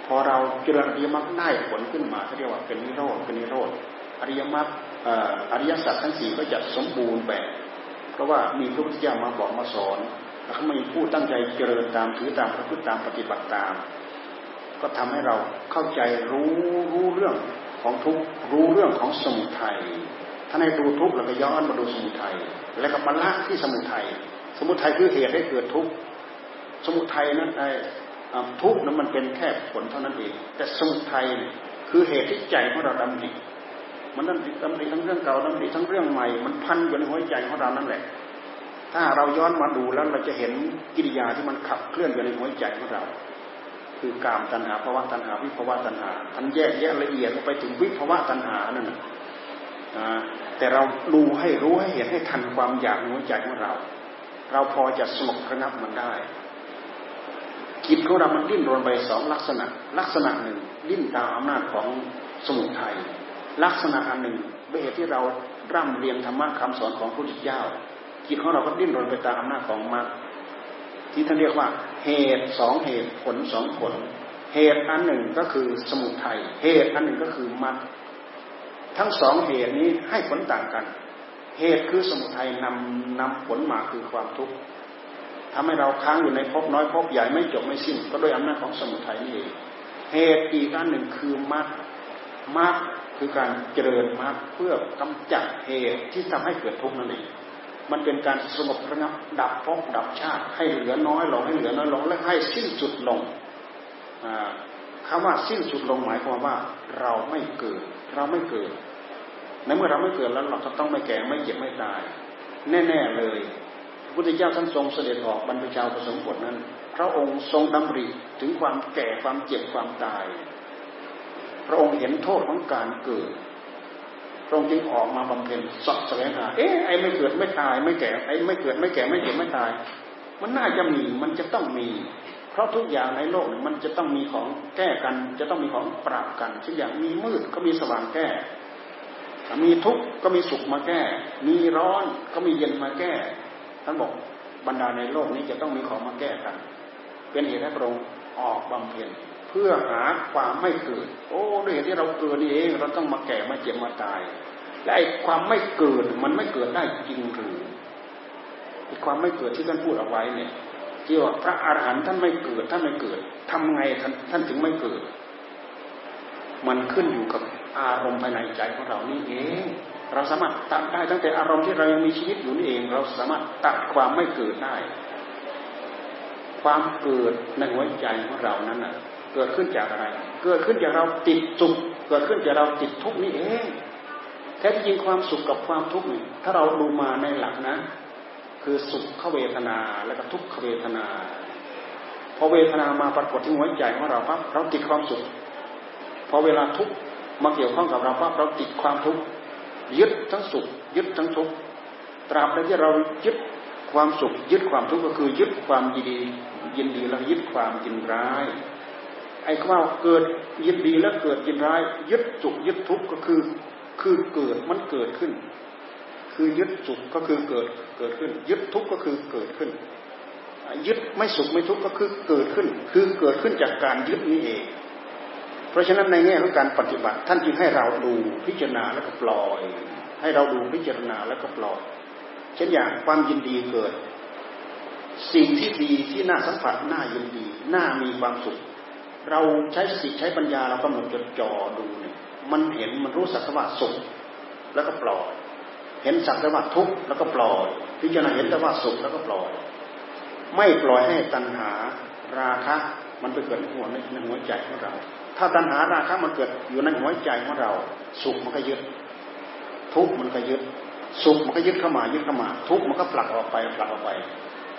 พอเราเจริญอริยมรรคได้ผลขึ้นมาเขาเรียกว่าเป็นนิโรธเป็นนิโรธอริยมรรคอริยสัจทั้งสี่ก็จะสมบูรณ์แบบ เพราะว่ามีพระพุทธเจ้ามาบอกมาสอนแล้วเขามีผู้ตั้งใจเจริญตามถือตามประพฤติตามปฏิบัติตาม ก็ทำให้เราเข้าใจรู้รู้เรื่องของทุกรู้เรื่องของสมุทัยถ้าในดูทุกข์เราก็ย้อนมาดูสมุทัยแล้วก็มาละที่สมุทัยสมุทัยคือเหตุให้เกิดทุกข์สมุทัยนั้นไอ ทุกนั้นมันเป็นแค่ผลเท่านั้นเอง แต่สมุทัยคือเหตุที่ใจของเราดำดิมันดำดิดำดิทั้งเรื่องเก่าดำดิทั้งเรื่องใหม่ มันพันอยู่ในหัวใจของเรานั่นแหละ ถ้าเราย้อนมาดูแล้วเราจะเห็นกิริยาที่มันขับเคลื่อนอยู่ในหัวใจของเรา คือกามตัณหาภาวะตัณหาวิภาวะตัณหาท่านแยกแยะละเอียดไปถึงวิภาวะตัณหานั่นนะแต่เราดูให้รู้ให้เห็นให้ทันความอยากในหัวใจของเรา เราพอจะสงบระงับมันได้ จิตของเรามันดิ้นรนไปสองลักษณะ ลักษณะหนึ่ง ดิ้นตามอำนาจของสมุทัยลักษณะอันหนึ่งด้วยเหตุที่เราร่ำเรียนธรรมะคำสอนของพระพุทธเจ้าจิตของเราก็ดิ้นรนไปตามอำนาจของมรรคที่ท่านเรียกว่า เหตุสองเหตุผลสองผล เหตุอันหนึ่งก็คือสมุทัยเหตุอันหนึ่งก็คือมรรคทั้งสองเหตุนี้ให้ผลต่างกัน เหตุคือสมุทัยนำนำผลมาคือความทุกข์ ทำให้เราค้างอยู่ในภพน้อยภพใหญ่ไม่จบไม่สิ้น ก็ด้วยอำนาจของสมุทัยนี่เองเหตุอีกอันหนึ่งคือมรรคมรรคคือการเจริญมรรคเพื่อกำจัดเหตุที่ทำให้เกิดทุกข์นั่นเองมันเป็นการสงบระงับดับภพดับชาติ ให้เหลือน้อยลงให้เหลือน้อยลงและให้สิ้นสุดลงคำว่าสิ้นสุดลงหมายความว่าเราไม่เกิด เราไม่เกิดในเมื่อเราไม่เกิดแล้วเราก็ต้องไม่แก่ไม่เจ็บไม่ตาย แน่ ๆเลย พุทธเจ้าท่านทรงเสด็จออกบรรพชาประสงค์ผลนั้น พระองค์ทรงดำริถึงความแก่ความเจ็บความตาย พระองค์เห็นโทษของการเกิด พระองค์จึงออกมาบำเพ็ญสอบแสวงหา เอ๊ะไอ้ไม่เกิดไม่ตายไม่แก่ไอ้ไม่เกิดไม่แก่ไม่เจ็บไม่ตาย มันน่าจะมีมันจะต้องมี เพราะทุกอย่างในโลกมันจะต้องมีของแก้กัน จะต้องมีของปราบกันเช่นอย่างมีมืดก็มีสว่างแก้มีทุกข์ก็มีสุขมาแก้ มีร้อนก็มีเย็นมาแก้ ท่านบอกบรรดาในโลกนี้จะต้องมีของมาแก้กัน เป็นเหตุให้พระองค์ออกบำเพ็ญเพื่อหาความไม่เกิด โอ้ด้วยเหตุที่เราเกิดนี่เอง เราต้องมาแก่มาเจ็บมาตาย และไอ้ความไม่เกิดมันไม่เกิดได้จริงหรือไอ้ความไม่เกิดที่ท่านพูดเอาไว้เนี่ยที่ว่าพระอาหารหันต์ท่านไม่เกิดท่านไม่เกิดทำไงท่านท่านถึงไม่เกิด มันขึ้นอยู่กับอารมณ์ภายในใจของเรานี่เอง เราสามารถตัดได้ตั้งแต่อารมณ์ที่เรายังมีชีวิตอยู่นี่เอง เราสามารถตัดความไม่เกิดได้ ความเกิดในหัวใจของเรานั้นน่ะ เกิดขึ้นจากอะไร เกิดขึ้นจากเราติดสุขเกิดขึ้นจากเราติดทุกข์นี่เองแท้จริงความสุขกับความทุกข์นี่ถ้าเราดูมาในหลักนะ คือสุขขเวทนาแล้วก็ทุกขเวทนาพอเวทนามาปรากฏที่หัวใจของเราปั๊บเราติดความสุขพอเวลาทุกข์มาเกี่ยวข้องกับเราปั๊บเราติดความทุกข์ ยึดทั้งสุข ยึดทั้งทุกข์ตราบใดที่เรายึดความสุข ยึดความทุกข์ก็คือยึดความยินดี ยินดีแล้วยึดความยินร้ายไอ้คำว่าเกิดยินดีแล้วเกิดยินร้าย ยึดสุขยึดทุกข์ก็คือคือเกิดมันเกิดขึ้น คือยึดสุขก็คือเกิดเกิดขึ้น ยึดทุกข์ก็คือเกิดขึ้น ยึดไม่สุขไม่ทุกข์ก็คือเกิดขึ้น คือเกิดขึ้นจากการยึดนี้เอง ราะฉะนั้นในแง่ของการปฏิบัติ ท่านจึงให้เราดูพิจารณาแล้วก็ปล่อย ให้เราดูพิจารณาแล้วก็ปล่อยเช่นอย่างความยินดีเกิด สิ่งที่ดีที่น่าสัมผัสน่ายินดีน่ามีความสุข เราใช้สติใช้ปัญญาเรากำหนดจดจ่อดูเนี่ยมันเห็นมันรู้สักว่าสุขแล้วก็ปล่อย เห็นสักว่าทุกข์แล้วก็ปล่อย พิจารณาเห็นแต่ว่าสุขแล้วก็ปล่อย ไม่ปล่อยให้ตัณหาราคะมันไปเกิดหัวในหัวใจของเรา ถ้าตัณหาราคะมันเกิดอยู่ในหัวใจของเรา สุขมันก็ยึด ทุกข์มันก็ยึด สุขมันก็ยึดเข้ามายึดเข้ามา ทุกข์มันก็ผลักออกไปผลักออกไป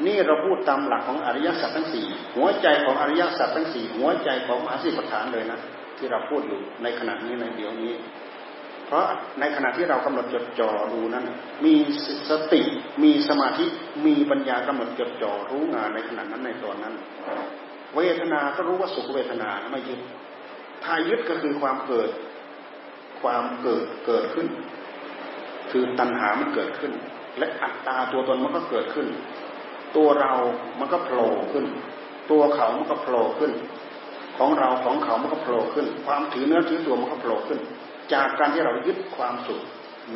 นี่เราพูดตามหลักของอริยสัจทั้งสี่หัวใจของอริยสัจทั้งสี่หัวใจของมหาสิปฐานเลยนะที่เราพูดอยู่ในขณะนี้ในเดี๋ยวนี้ เพราะในขณะที่เรากำหนดจดจ่อดูนั้น มีสติมีสมาธิมีปัญญากำหนดจดจ่อรู้งานในขณะนั้นในตอนนั้น เวทนาก็รู้ว่าสุขเวทนาไม่ยึด ถ้ายึดก็คือความเกิด ความเกิดเกิดขึ้น คือตัณหามันเกิดขึ้น และอัตตาตัวตนมันก็เกิดขึ้น ตัวเรามันก็โผล่ขึ้น ตัวเขามันก็โผล่ขึ้น ของเราของเขามันก็โผล่ขึ้น ความถือเนื้อถือตัวมันก็โผล่ขึ้น จากการที่เรายึดความสุข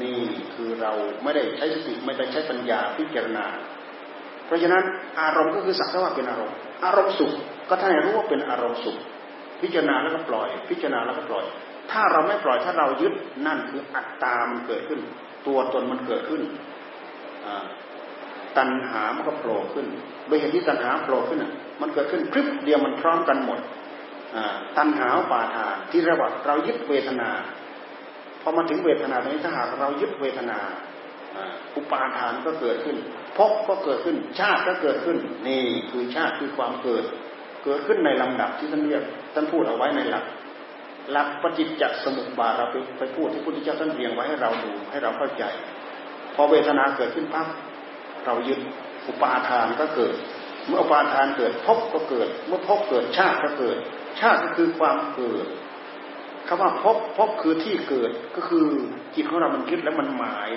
นี่คือเราไม่ได้ใช้สติไม่ได้ใช้ปัญญาพิจารณา เพราะฉะนั้นอารมณ์ก็คือสักแต่ว่าเป็นอารมณ์ อารมณ์สุขก็ท่านรู้ว่าเป็นอารมณ์สุข พิจารณาแล้วก็ปล่อย พิจารณาแล้วก็ปล่อย ถ้าเราไม่ปล่อยถ้าเรายึดนั่นคืออัตตามันเกิดขึ้น ตัวตนมันเกิดขึ้นตัณหามันก็โผล่ขึ้นโดยเหตุที่ตัณหาโผล่ขึ้นมันเกิดขึ้นคลิปเดียวมันพร้อมกันหมดตัณหาปาทานที่รียกว่าเรายึดเวทนาพอมาถึงเวทนาตรงนี้ถ้าหากเรายึดเวทนาอุปาทานก็เกิดขึ้นภพก็เกิดขึ้น ชาติก็เกิดขึ้น นี่คือชาติคือความเกิด เกิดขึ้นในลำดับที่ท่านเรียกท่านพูดเอาไว้ในหลักหลักปฏิจจสมุปบาทเราไปไปพูดที่พุทธเจ้าท่านเรียงไว้ให้เราดูให้เราเข้าใจ พอเวทนาเกิดขึ้นปั๊บเรายึดอุปาทานก็เกิด เมื่ออุปาทานเกิดภพก็เกิด เมื่อภพเกิดชาติก็เกิด ชาติก็คือความเกิดคำว่าพบพบคือที่เกิดก็คือจิตของเรามันคิดแล้วมันหมาย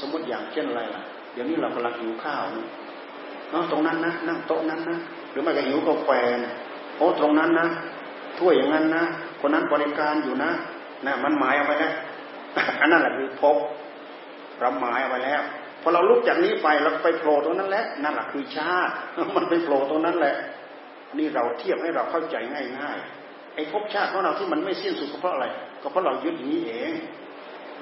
สมมติอย่างเช่นอะไรล่ะ เดี๋ยวนี้เรากำลังหิวข้าวเนาะตรงนั้นนะนั่งโต๊ะนั้นนะ รือไม่ก็หิวกาแฟโอ้ตรงนั้นนะถ้วยอย่างนั้นนะคนนั้นบริการอยู่นะนะมันหมายเอาไว้แล้วอันนั้นแหละคือพบเราหมายเอาไว้แล้วพอเราลุกจากนี้ไปเราไปโผล่ตรงนั้นแหละนั่นแหละคือชาติ มันไปโผล่ตรงนั้นแหละ นี่เราเทียบให้เราเข้าใจง่ายๆไอ้ภพชาติของเราที่มันไม่สิ้นสุดก็เพราะอะไร ก็เพราะเรายึดอย่างนี้เอง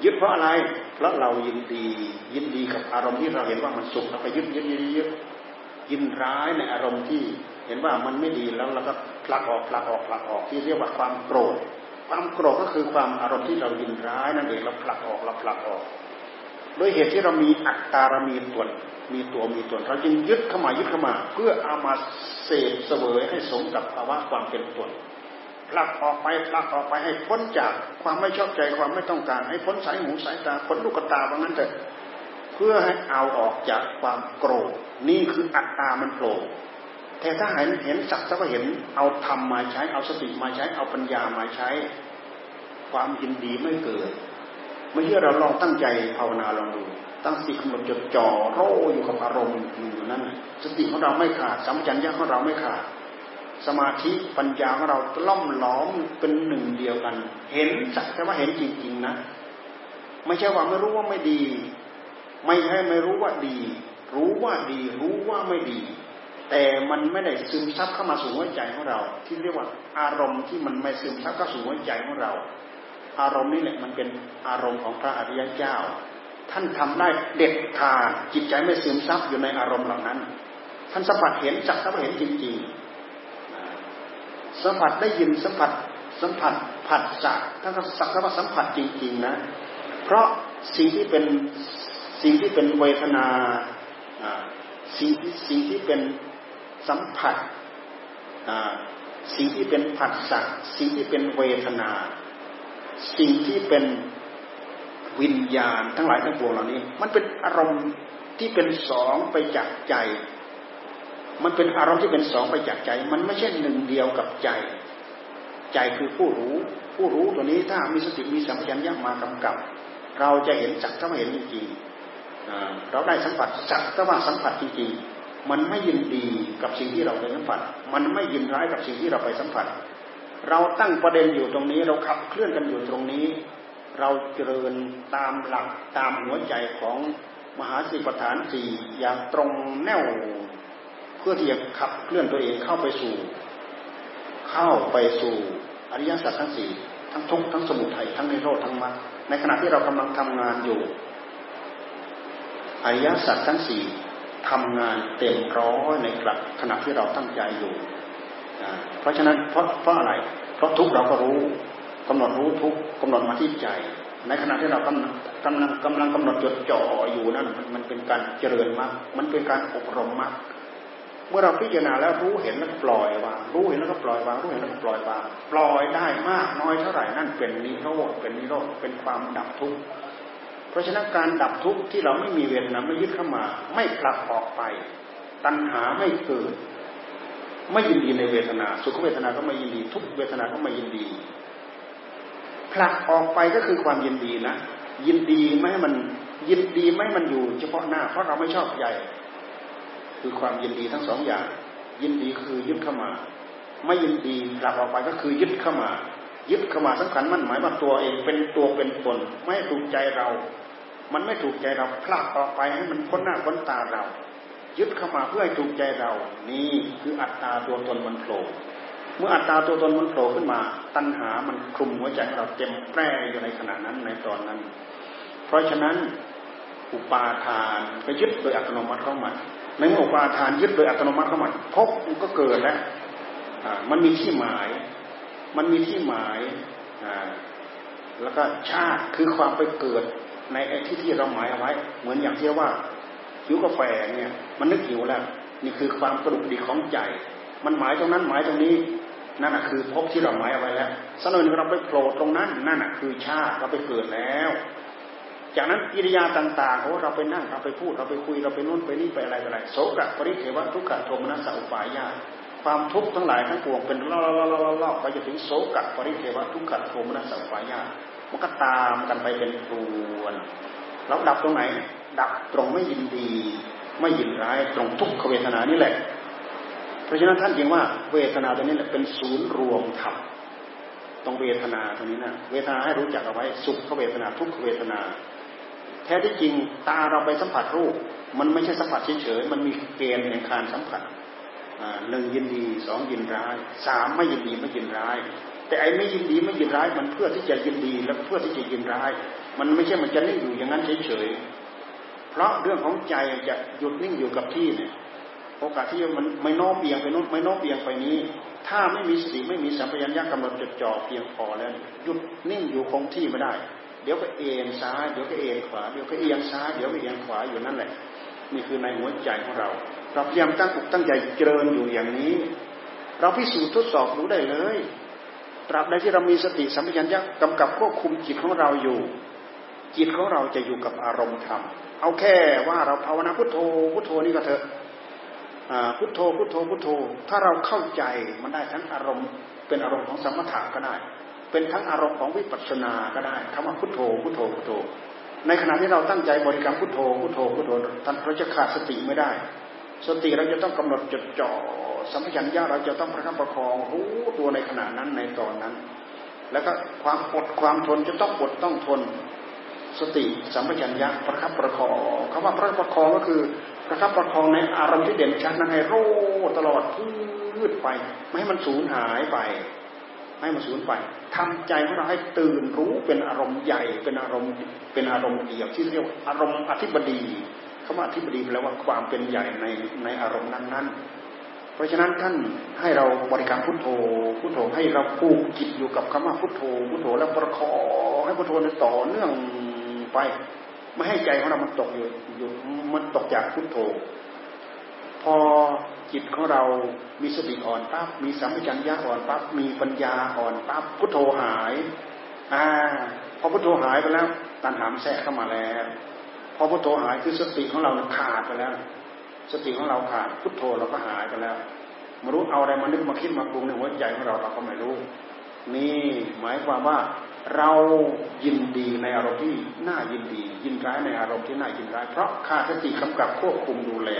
ยึดเพราะอะไร เพราะเรายินดี ยินดีกับอารมณ์ที่เราเห็นว่ามันสุขเราไปยึดยึดยึดยึด ยินร้ายในอารมณ์ที่เห็นว่ามันไม่ดีแล้วเราก็ผลักออกผลักออกผลักออกที่เรียกว่าความโกรธ ความโกรธก็คือความอารมณ์ที่เรายินร้ายนั่นเองเราผลักออกเราผลักออกด้วยเหตุที่เรามีอัตตารามีตัวมีตัวมีตนเราจึงยึดเข้ามายึดเข้ามา เพื่อเอามาเสพเสวยให้สมกับภาวะความเป็นตนผลักออกไปผลักออกไปให้พ้นจากความไม่ชอบใจความไม่ต้องการ ให้พ้นสายหูสายตาพ้นลูกตาว่างั้นเถอะ เพื่อให้เอาออกจากความโกรธนี่คืออัตตามันโผล่แต่ถ้าเห็นเห็นสักจะเห็นเอาธรรมมาใช้เอาสติมาใช้เอาปัญญามาใช้ ความยินดีไม่เกิดไม่เมื่อเราลองตั้งใจภาวนาลองดู ตั้งสติกำหนดจดจ่อโรอยู่กับอารมณ์อยู่นั้นสติของเราไม่ขาดสัมผัสญาของเราไม่ขาดสมาธิปัญญาของเราล่อมล้อมเป็นหนึ่งเดียวกัน เห็นสักแต่ว่าเห็นจริงๆนะ ไม่ใช่ว่าไม่รู้ว่าไม่ดี ไม่ใช่ไม่รู้ว่าดี รู้ว่าดี รู้ว่าไม่ดี แต่มันไม่ได้ซึมซับเข้ามาสู่หัวใจของเรา ที่เรียกว่าอารมณ์ที่มันไม่ซึมซับเข้าสู่หัวใจของเรา อารมณ์นี้แหละมันเป็นอารมณ์ของพระอริยเจ้า ท่านทำได้เด็ดขาดจิตใจไม่ซึมซับอยู่ในอารมณ์เหล่านั้น ท่านสัมผัสเห็นจักสัมผัสเห็นจริงๆสัมผัสได้ยินสัมผัสสัมผัสผัสสักท่านก็สักว่าสัมผัสจริงๆนะ เพราะสิ่งที่เป็น สิ่งที่เป็นเวทนาสิ่งที่สิ่งที่เป็นสัมผัสสิ่งที่เป็นผัสสะสิ่งที่เป็นเวทนา สิ่งที่เป็นวิญญาณทั้งหลายทั้งปวงเหล่านี้ มันเป็นอารมณ์ที่เป็นสองไปจากใจ มันเป็นอารมณ์ที่เป็นสองไปจากใจ มันไม่ใช่หนึ่งเดียวกับใจ ใจคือผู้รู้ ผู้รู้ตัวนี้ถ้ามีสติมีสัมผัสญญามากำกับ เราจะเห็นจักถ้าเห็นจริงๆ เราได้สัมผัสจักถ้าว่าสัมผัสจริงๆ มันไม่ยินดีกับสิ่งที่เราไปสัมผัส มันไม่ยินร้ายกับสิ่งที่เราไปสัมผัส เราตั้งประเด็นอยู่ตรงนี้ เราขับเคลื่อนกันอยู่ตรงนี้ เราเจริญตามหลักตามหัวใจของมหาสิปฐานสี่อย่างตรงแนวเพื่อที่จะขับเคลื่อนตัวเองเข้าไปสู่ เข้าไปสู่อริยสัจทั้งสี่ทั้งทุกทั้งสมุทัยทั้งนิโรธทั้งมรรคในขณะที่เรากำลังทำงานอยู่ อริยสัจทั้งสี่ทำงานเต็มร้อยในกลับขณะที่เราตั้งใจอยู่ เพราะฉะนั้นเพราะเพราะอะไร เพราะทุกเราก็รู้กำหนดรู้ทุกกำหนดมาที่ใจ ในขณะที่เรากำลังกำลังกำลังกำหนดจดจ่ออยู่นั่นมันเป็นการเจริญมากมันเป็นการอบรมมากเมื่อเราพิจารณาแล้วรู้เห็นแล้วก็ปล่อยวางรู้เห็นแล้วก็ปล่อยวางรู้เห็นแล้วก็ปล่อยวางปล่อยได้มากน้อยเท่าไหร่นั่นเป็นนิโรธเป็นนิโรธเป็นความดับทุกข์ ราะฉะนั้นการดับทุกข์ที่เราไม่มีเวทนาไม่ยึดเข้ามา ไม่ผลักออกไป ตัณหาไม่เกิด ไม่ยินดีในเวทนา สุขเวทนาก็ไม่ยินดี ทุกเวทนาก็ไม่ยินดีผลักออกไปก็คือความยินดีนะยินดีไม่ให้มันยินดีไม่ให้มันอยู่ เฉพาะหน้าเพราะเราไม่ชอบใหญ่ คือความยินดีทั้งสองอย่าง ยินดีคือยึดเข้ามา ไม่ยินดีกลับออกไปก็คือยึดเข้ามายึดเข้ามาสำคัญมั่นหมายว่าตัวเองเป็นตัวเป็นตนไม่ถูกใจเรา มันไม่ถูกใจเราพลากออกไปให้มันพ้นหน้าพ้นตาเรา ยึดเข้ามาเพื่อให้ถูกใจเรา นี่คืออัตตาตัวตนมันโผล่เมื่ออัตตาตัวตนมันโผล่ขึ้นมา ตัณหามันคลุมหัวใจของเราเต็มแปร่อยู่ในขณะนั้นในตอนนั้น เพราะฉะนั้นอุปาทานก็ยึดโดยอัตโนมัติเข้ามาในเมื่ออุปาทานยึดโดยอัตโนมัติเข้ามาพบก็เกิดแล้วมันมีที่หมาย มันมีที่หมายแล้วก็ชาติคือความไปเกิด ในไอ้ที่ที่เราหมายเอาไว้ เหมือนอย่างที่ว่าหิวกาแฟเนี่ย มันนึกหิวแล้ว นี่คือความกระดุกดีของใจ มันหมายตรงนั้นหมายตรงนี้นั่นคือพบที่เราหมายเอาไว้แล้วสักหน่อยเราไปโผล่ตรงนั้นนั่นคือชาติเราไปเกิดแล้ว จากนั้นกิริยาต่างๆโอ้เราไปนั่งเราไปพูดเราไปคุยเราไปนู่นไปนี่ไปอะไรอะไรโสกะปริเทวะทุกขโทมนัสสอุปายาความทุกข์ทั้งหลายทั้งปวงเป็นล่อล่อล่อล่อไปจนถึงโสกะปริเทวะทุกขโทมนัสสอุปายา มันก็ตามกันไปเป็นตัวเราดับตรงไหน ดับตรงไม่ยินดี ไม่ยินร้ายตรงทุกขเวทนานี่แหละ เพราะฉะนั้นท่านยิงว่าเวทนาตัวนี้แหละเป็นศูนย์รวมธรรมตรงเวทนาตัวนี้นะเวทนาให้รู้จักเอาไว้สุขเวทนาทุกขเวทนา แท้ที่จริงตาเราไปสัมผัสรูป มันไม่ใช่สัมผัสเฉยๆมันมีเกณฑ์แห่งการสัมผัสหนึ่งยินดีสองยินร้ายสามไม่ยินดีไม่ยินร้าย แต่ไอ้ไม่ยินดีไม่ยินร้ายมันเพื่อที่จะยินดีและเพื่อที่จะยินร้าย มันไม่ใช่มันจะนิ่งอยู่อย่างนั้นเฉยๆเพราะเรื่องของใจจะหยุดนิ่งอยู่กับที่เนี่ย โอกาสที่มันไม่โน้มเอียงไปนู้นไม่โน้มเอียงไปนี้ ถ้าไม่มีสติไม่มีสัมปชัญญะกำหนดจดจ่อเพียงพอแล้วหยุดนิ่งอยู่คงที่ไม่ได้ เดี๋ยวก็เอียงซ้ายเดี๋ยวก็เอียงขวาเดี๋ยวก็เอียงซ้ายเดี๋ยวก็เอียงขวาอยู่นั่นแหละ นี่คือในหัวใจของเราเราพยายามตั้งอกตั้งใจเจริญอยู่อย่างนี้ เราพิสูจน์ทดสอบรู้ได้เลย ตราบใดที่เรามีสติสัมปชัญญะกำกับควบคุมจิตของเราอยู่ จิตของเราจะอยู่กับอารมณ์ธรรม เอาแค่ว่าเราภาวนาพุทโธพุทโธนี่ก็เถอะพุทโธพุทโธพุทโธ ถ้าเราเข้าใจมันได้ทั้งอารมณ์ เป็นอารมณ์ของสมถะก็ได้ เป็นทั้งอารมณ์ของวิปัสสนาก็ได้คำว่าพุทโธพุทโธพุทโธ ในขณะที่เราตั้งใจบริกรรมพุทโธพุทโธพุทโธท่านเราจะขาดสติไม่ได้ สติเราจะต้องกำหนดจดจ่อสัมผัสัญญาเราจะต้องประคับประคองรู้ตัวในขณะนั้นในตอนนั้น แล้วก็ความอดความทนจะต้องอดต้องทน สติสัมปชัญญะประคับประคองคำว่าประคับประคองก็คือประคับประคองในอารมณ์ที่เด่นชัดนั้นให้รู้ตลอดพืดไปไม่ให้มันสูญหายไปให้มันสูญไปทำใจของเราให้ตื่นรู้เป็นอารมณ์ใหญ่เป็นอารมณ์เป็นอารมณ์เดียวที่เรียกอารมณ์อธิบดี คำว่าธิบดีแปลว่าความเป็นใหญ่ในในอารมณ์นั้นๆ เพราะฉะนั้นท่านให้เราบริกรรมพุทโธ พุทโธให้เราผูกจิตอยู่กับคำว่าพุทโธ พุทโธแล้วประคองให้พุทโธนั้นต่อเนื่องไป ไม่ให้ใจของเรามันตกอยู่อยู่มันตกจากพุทโธ พอจิตของเรามีสติอ่อนปั๊บมีสัมผัสัญญาอ่อนปั๊บมีปัญญาอ่อนปั๊บพุทโธหาย อ่าพอพุทโธหายไปแล้วตัณหามแทรกเข้ามาแล้ว พอพุทโธหายคือสติของเราขาดไปแล้ว สติของเราขาดพุทโธเราก็หายไปแล้วมารู้เอาอะไรมานึกมาคิดมาปรุงในหัวใจของเราเราก็ไม่รู้ นี่หมายความว่าเรายินดีในอารมณ์ที่น่ายินดี ยินร้ายในอารมณ์ที่น่ายินร้าย เพราะขาดสติกำกับควบคุมดูแล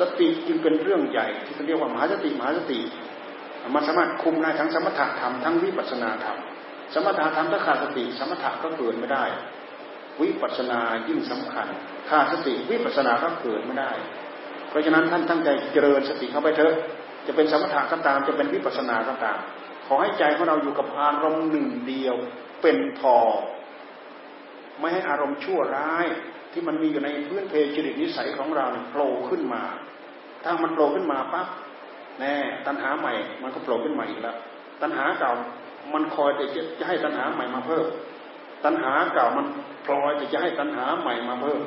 สติจึงเป็นเรื่องใหญ่ที่เขาเรียกว่ามหาสติมหาสติมันสามารถคุมได้ทั้งสมถะธรรมทั้งวิปัสสนาธรรมสมถะธรรมถ้าขาดสติสมถะก็เกิดไม่ได้ วิปัสสนายิ่งสำคัญขาดสติวิปัสสนาก็เกิดไม่ได้ เพราะฉะนั้นท่านตั้งใจเจริญสติเข้าไปเถอะ จะเป็นสมถะก็ตามจะเป็นวิปัสสนาก็ตาม ขอให้ใจของเราอยู่กับอารมณ์หนึ่งเดียวเป็นพอ ไม่ให้อารมณ์ชั่วร้ายที่มันมีอยู่ในพื้นเพจริตนิสัยของเราเนี่ยโผล่ขึ้นมา ถ้ามันโผล่ขึ้นมาปั๊บแน่ตัณหาใหม่มันก็โผล่ขึ้นมาอีกแล้ว ตัณหาเก่ามันคอยแต่จะให้ตัณหาใหม่มาเพิ่ม ตัณหาเก่ามันพลอยจะให้ตัณหาใหม่มาเพิ่ม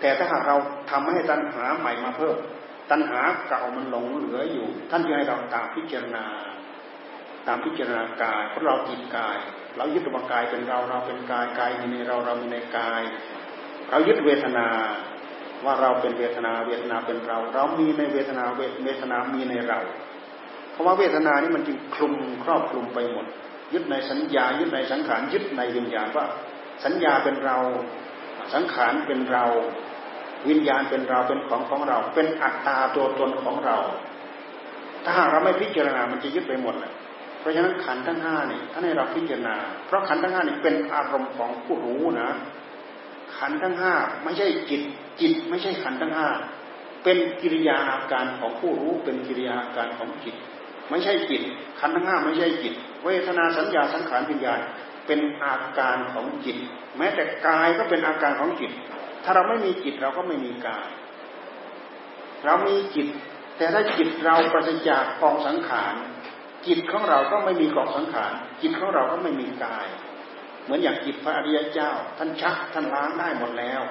แต่ถ้าหากเราทำให้ตัณหาใหม่มาเพิ่ม ตัณหาเก่ามันหลงเหลืออยู่ ท่านจะให้เราตามพิจารณา ตามพิจารณากายเพราะเราติดกาย เรายึดว่ากายเป็นเราเราเป็นกายกายมีในเราเรามีในกาย เรายึดเวทนาว่าเราเป็นเวทนาเวทนาเป็นเรา เรามีในเวทนาเวทนามีในเรา เพราะว่าเวทนานี้มันจึงคลุมครอบคลุมไปหมด ยึดในสัญญา ยึดในสังขารยึดในวิญญาณว่า สัญญาเป็นเรา สังขารเป็นเรา วิญญาณเป็นเราเป็นของของเรา เป็นอัตตาตัวตนของเรา ถ้าหากเราไม่พิจารณามันจะยึดไปหมดเลยเพราะฉะนั้นขันทั้งห้านี่ท่านให้เราพิจารณา เพราะขันทั้งห้านี่เป็นอารมณ์ของผู้รู้นะขันทั้งห้าไม่ใช่จิตจิตไม่ใช่ขันทั้งห้าเป็นกิริยาอาการของผู้รู้เป็นกิริยาอาการของจิต ไม่ใช่จิตขันทั้งห้าไม่ใช่จิต เวทนาสัญญาสังขารวิญญาณเป็นอาการของจิต แม้แต่กายก็เป็นอาการของจิต ถ้าเราไม่มีจิตเราก็ไม่มีกาย เรามีจิต แต่ถ้าจิตเราปราศจากกองสังขารจิตของเราก็ไม่มีกองสังขารจิตของเราก็ไม่มีกาย เหมือนอย่างจิตพระอริยเจ้า ท่านชักท่านล้างได้หมดแล้ว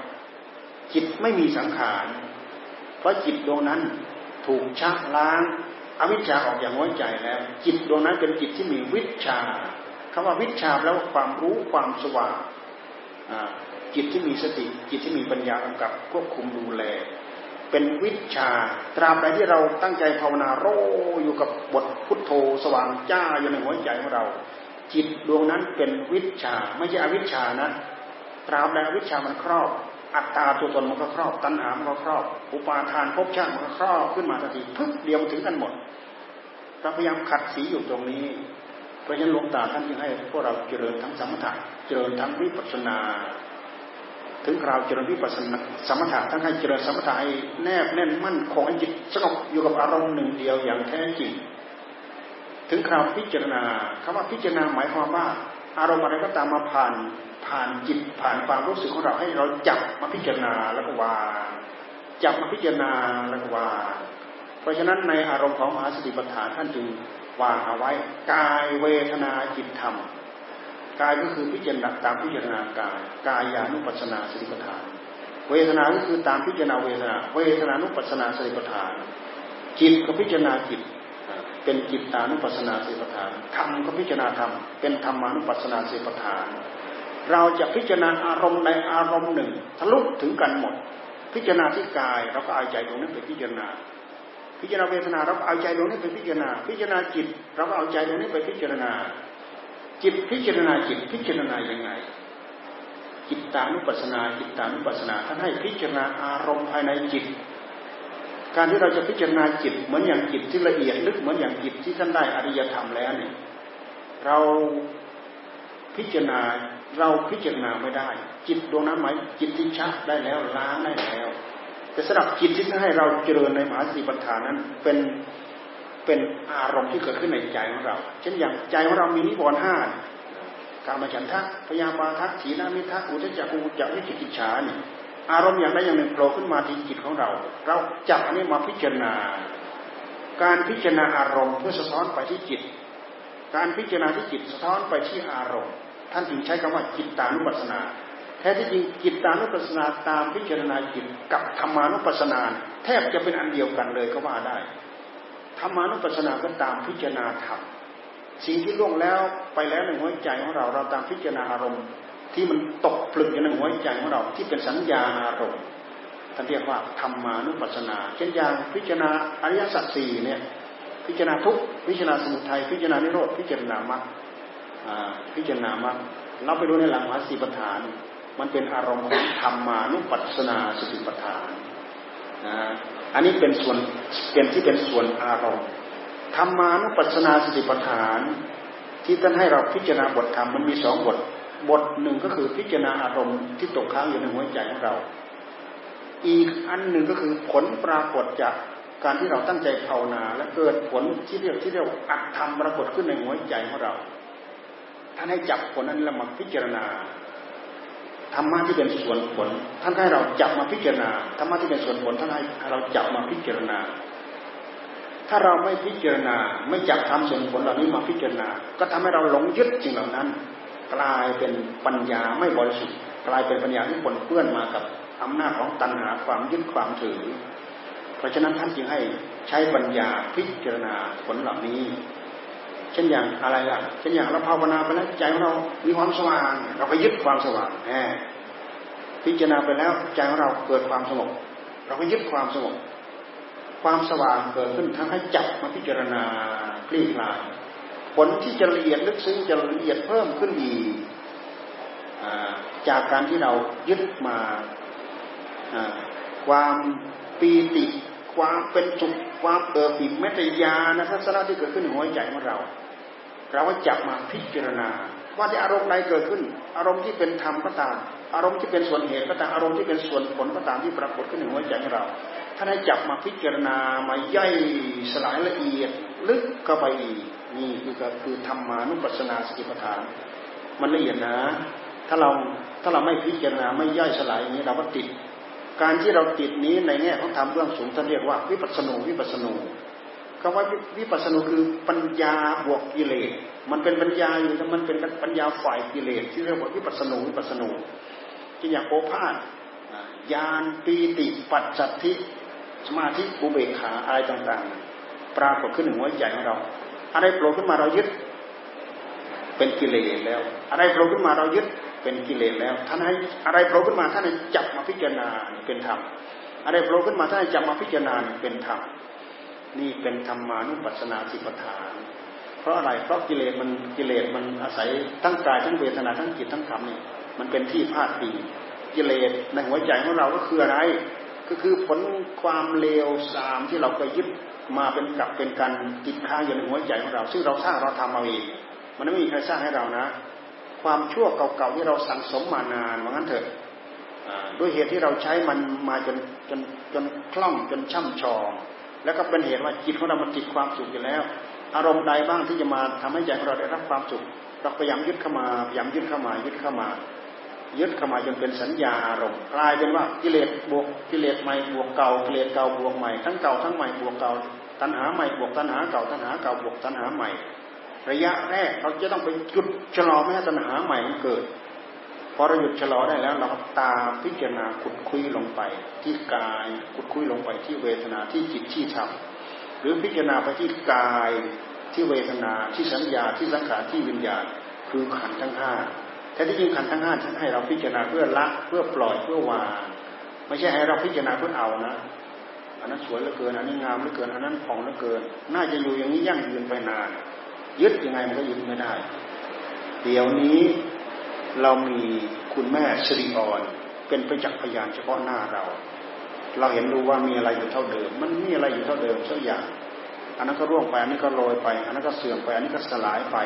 จิตไม่มีสังขารเพราะจิตดวงนั้นถูกชักล้าง อวิชชาออกอย่างหัวใจแล้ว จิตดวงนั้นเป็นจิตที่มีวิชาคำว่าวิชาแล้วความรู้ความสว่างจิตที่มีสติจิตที่มีปัญญากำกับควบคุมดูแล เป็นวิชาตราบใดที่เราตั้งใจภาวนาโรอยู่กับบทพุทโธสว่างจ้าอยู่ในหัวใจของเรา จิตดวงนั้นเป็นวิชาไม่ใช่อวิชานะตราบใดอวิชามันครอบ อัตตาตัวตนมันก็ครอบ ตัณหามันก็ครอบ อุปาทานภพชาติมันก็ครอบขึ้นมาทันทีพึกเดียวถึงกันหมดเราพยายามขัดสีอยู่ตรงนี้ เพราะฉะนั้นหลวงตาท่านจึงให้พวกเราเจริญทั้งสมถะเจริญทั้งวิปัสสนา ถึงคราวเจริญวิปัสสนาสมถะทั้งให้เจริญสมถะให้แนบแน่นมั่นคงให้จิตสงบอยู่กับอารมณ์หนึ่งเดียวอย่างแท้จริง ถึงคราวพิจารณาคำว่าพิจารณาหมายความว่า อารมณ์อะไรก็ตามมาผ่านผ่านจิตผ่านความรู้สึกของเราให้เราจับมาพิจารณาแล้วก็วางจับมาพิจารณาแล้วก็วางเพราะฉะนั้นในอารมณ์ของมหาสติปัฏฐานท่านจึงวางเอาไว้กายเวทนาจิตธรรมกายก็คือพิจารณาตามพิจารณากายกายานุปัสนาสติปัฏฐาน เวทนาก็คือตามพิจารณาเวทนา เวทนานุปัสนาสติปัฏฐาน จิตก็พิจารณาจิต เป็นจิตตานุปัสนาสติปัฏฐานธรรมก็พิจารณาธรรมเป็นธรรมานุปัสนาสติปัฏฐาน เราจะพิจารณาอารมณ์ในอารมณ์หนึ่ง ทะลุถึงกันหมด พิจารณาที่กายเราก็เอาใจตรงนั้นไปพิจารณา พิจารณาเวทนาเราก็เอาใจตรงนี้ไปพิจารณา พิจารณาจิต เราก็เอาใจตรงนี้ไปพิจารณา จิตพิจารณาจิตพิจารณายังไงจิตตานุปัสนาจิตตานุปัสนาท่านให้พิจารณาอารมณ์ภายในจิต การที่เราจะพิจารณาจิตเหมือนอย่างจิตที่ละเอียดลึกเหมือนอย่างจิตที่ท่านได้อริยธรรมแล้วเนี่ยเราพิจารณาเราพิจารณาไม่ได้ จิตดวงนั้นหมายจิตที่ชักได้แล้วล้างได้แล้ว แต่สำหรับจิตที่ท่านให้เราเจริญในมหาสติปัฏฐานนั้นเป็นเป็นอารมณ์ที่เกิดขึ้นในใจของเรา เช่นอย่างใจของเรามีนิวรณ์ห้าการมาฉันทะพยาบาทักถีนามิทักอุทจักอุจักวิจิกิจฉานี่ อารมณ์อย่างใดอย่างหนึ่งโผล่ขึ้นมาที่จิตของเรา เราจับอันนี้มาพิจารณา การพิจารณาอารมณ์เพื่อสะท้อนไปที่จิต การพิจารณาที่จิตสะท้อนไปที่อารมณ์ ท่านจึงใช้คำว่าจิตตานุปัสสนา แท้ที่จริงจิตตานุปัสสนาตามพิจารณาจิตกับธรรมานุปัสสนา แทบจะเป็นอันเดียวกันเลยก็ว่าได้ธรรมานุปัสสนาก็ตามพิจารณาธรรมสิ่งที่ล่วงแล้วไปแล้วในหัวใจของเราเราตามพิจารณาอารมณ์ ที่มันตกปลึกอยู่ในหัวใจของเรา ที่เป็นสัญญาอารมณ์ท่านเรียกว่าธรรมานุปัสสนา เช่นอย่างพิจารณาอริยสัจสี่เนี่ยพิจารณาทุกพิจารณาสมุทัยพิจารณานิโรธพิจารณามรรคพิจารณามรรคเราไปดูในหลังมหาสีปฐาน มันเป็นอารมณ์ของธรรมานุปัสสนาสติปัฏฐานนะอันนี้เป็นส่วนเป็นที่เป็นส่วนอารมณ์ธรรมานุปัสสนาสติปัฏฐาน ที่ท่านให้เราพิจารณาบทธรรมมันมีสองบท บทหนึ่งก็คือพิจารณาอารมณ์ที่ตกค้างอยู่ในหัวใจของเรา อีกอันหนึ่งก็คือผลปรากฏจากการที่เราตั้งใจภาวนา และเกิดผลที่เรียกที่เรียกอัตธรรมปรากฏขึ้นในหัวใจของเรา ท่านให้จับผลนั้นแล้วมาพิจารณาธรรมะที่เป็นส่วนผล ท่านให้เราจับมาพิจารณาธรรมะที่เป็นส่วนผลท่านให้เราจับมาพิจารณา ถ้าเราไม่พิจารณาไม่จับทำส่วนผลเหล่านี้มาพิจารณา ก็ทำให้เราหลงยึดสิ่งเหล่านั้น กลายเป็นปัญญาไม่บริสุทธิ์กลายเป็นปัญญาที่ปนเปื้อนมากับอำนาจของตัณหาความยึดความถือ เพราะฉะนั้นท่านจึงให้ใช้ปัญญาพิจารณาผลเหล่านี้ เช่นอย่างอะไรล่ะ เช่นอย่างเราภาวนาไปแล้วใจของเรา มีความสว่าง เราไปยึดความสว่างแหมพิจารณาไปแล้วใจของเราเกิดความสงบ เราก็ยึดความสงบ ความสว่างเกิดขึ้นทั้งให้จับมาพิจารณาคลี่คลาย ผลที่จะละเอียดลึกซึ้งจะละเอียดเพิ่มขึ้นอีกจากการที่เรายึดมาความปีติ ความเป็นสุขความเอิบอิ่มเมตยานะทัศนะที่เกิดขึ้นหัวใจของเรา เราก็จับมาพิจารณา ว่าที่อารมณ์ใดเกิดขึ้น อารมณ์ที่เป็นธรรมก็ตาม อารมณ์ที่เป็นส่วนเหตุก็ตามอารมณ์ที่เป็นส่วนผลก็ตามที่ปรากฏขึ้นในหัวใจของเราท่านให้จับมาพิจารณามาย่อยสลายละเอียดลึกเข้าไป นี่คือก็คือธรรมานุปัสสนาสติปัฏฐาน มันละเอียดนะ ถ้าเราถ้าเราไม่พิจารณาไม่ย่อยสลายอย่างนี้เราก็ติด การที่เราติดนี้ในแง่ของธรรมเรื่องสูงท่านเรียกว่าวิปัสสนูวิปัสสนูคำว่าวิปัสสนูคือปัญญาบวกกิเลสมันเป็นปัญญาอยู่แต่มันเป็นปัญญาฝ่ายกิเลสที่เรียกว่าวิปัสสนูวิปัสสนูที่อย่างโอภาษญาณปีติปัจจัตทิสมาธิอุเบกขาอะไรต่างๆ ปรากฏขึ้นในหัวใจของเรา อะไรโผล่ขึ้นมาเรายึด เป็นกิเลสแล้ว อะไรโผล่ขึ้นมาเรายึดเป็นกิเลสแล้ว ท่านให้อะไรโผล่ขึ้นมาท่านให้จับมาพิจารณาเป็นธรรมอะไรโผล่ขึ้นมาท่านให้จับมาพิจารณาเป็นธรรมนี่เป็นธรรมานุปัสสนาสิปทาน เพราะอะไรเพราะกิเลสมันกิเลสมันอาศัยทั้งกายทั้งเวทนาทั้งจิตทั้งธรรมนี่มันเป็นที่พาดปีกิเลสในหัวใจของเราก็คืออะไร ก็คือผลความเลวสามที่เราเคยยึด มาเป็นกลับเป็นการติดค้างอยู่ในหัวใจของเรา ซึ่งเราสร้างเราทำเอาเองมันไม่มีใครสร้างให้เรานะ ความชั่วเก่าๆที่เราสั่งสมมานานว่างั้นเถอะด้วยเหตุที่เราใช้มันมาจนจนจนคล่องจนช่ำชอง แล้วก็เป็นเหตุว่าจิตของเรามันติดความสุขอยู่แล้ว อารมณ์ใดบ้างที่จะมาทำให้ใจของเราได้รับความสุขเราพยายามยึดเข้ามาพยายามยึดเข้ามายึดเข้ามา ยึดเข้ามาจนเป็นสัญญาอารมณ์กลายเป็นว่ากิเลสบวกกิเลสใหม่บวกเก่ากิเลสเก่าบวกใหม่ทั้งเก่าทั้งใหม่บวกเก่าตัณหาใหม่บวกตัณหาเก่าตัณหาเก่าบวกตัณหาใหม่ ระยะแรกเราจะต้องไปหยุดชะลอไม่ให้ตัณหาใหม่มันเกิดพอเราหยุดชะลอได้แล้ว เราตามพิจารณาขุดคุยลงไป ที่กายขุดคุยลงไปที่เวทนาที่จิตที่ธรรมหรือพิจารณาไปที่กายที่เวทนาที่สัญญาที่สังขารที่วิญญาณคือขันธ์ทั้งห้า แต่ที่จริงขันทั้งห้าท่านให้เราพิจารณาเพื่อละเพื่อปล่อยเพื่อวางไม่ใช่ให้เราพิจารณาเพื่อเอานะอันนั้นสวยเหลือเกินอันนี้งามเหลือเกินอันนั้นผ่องเหลือเกิน น่าจะอยู่อย่างนี้ยั่งยืนไปนาน ยึดยังไงมันก็ยึดไม่ได้ เดี๋ยวนี้เรามีคุณแม่สิริออนเป็นประจักษ์พยานเฉพาะหน้าเรา เราเห็นรู้ว่ามีอะไรอยู่เท่าเดิม มันมีอะไรอยู่เท่าเดิมสักอย่าง อันนั้นก็ร่วงไป อันนี้ก็โรยไป อันนั้นก็เสื่อมไป อันนี้ก็สลายไป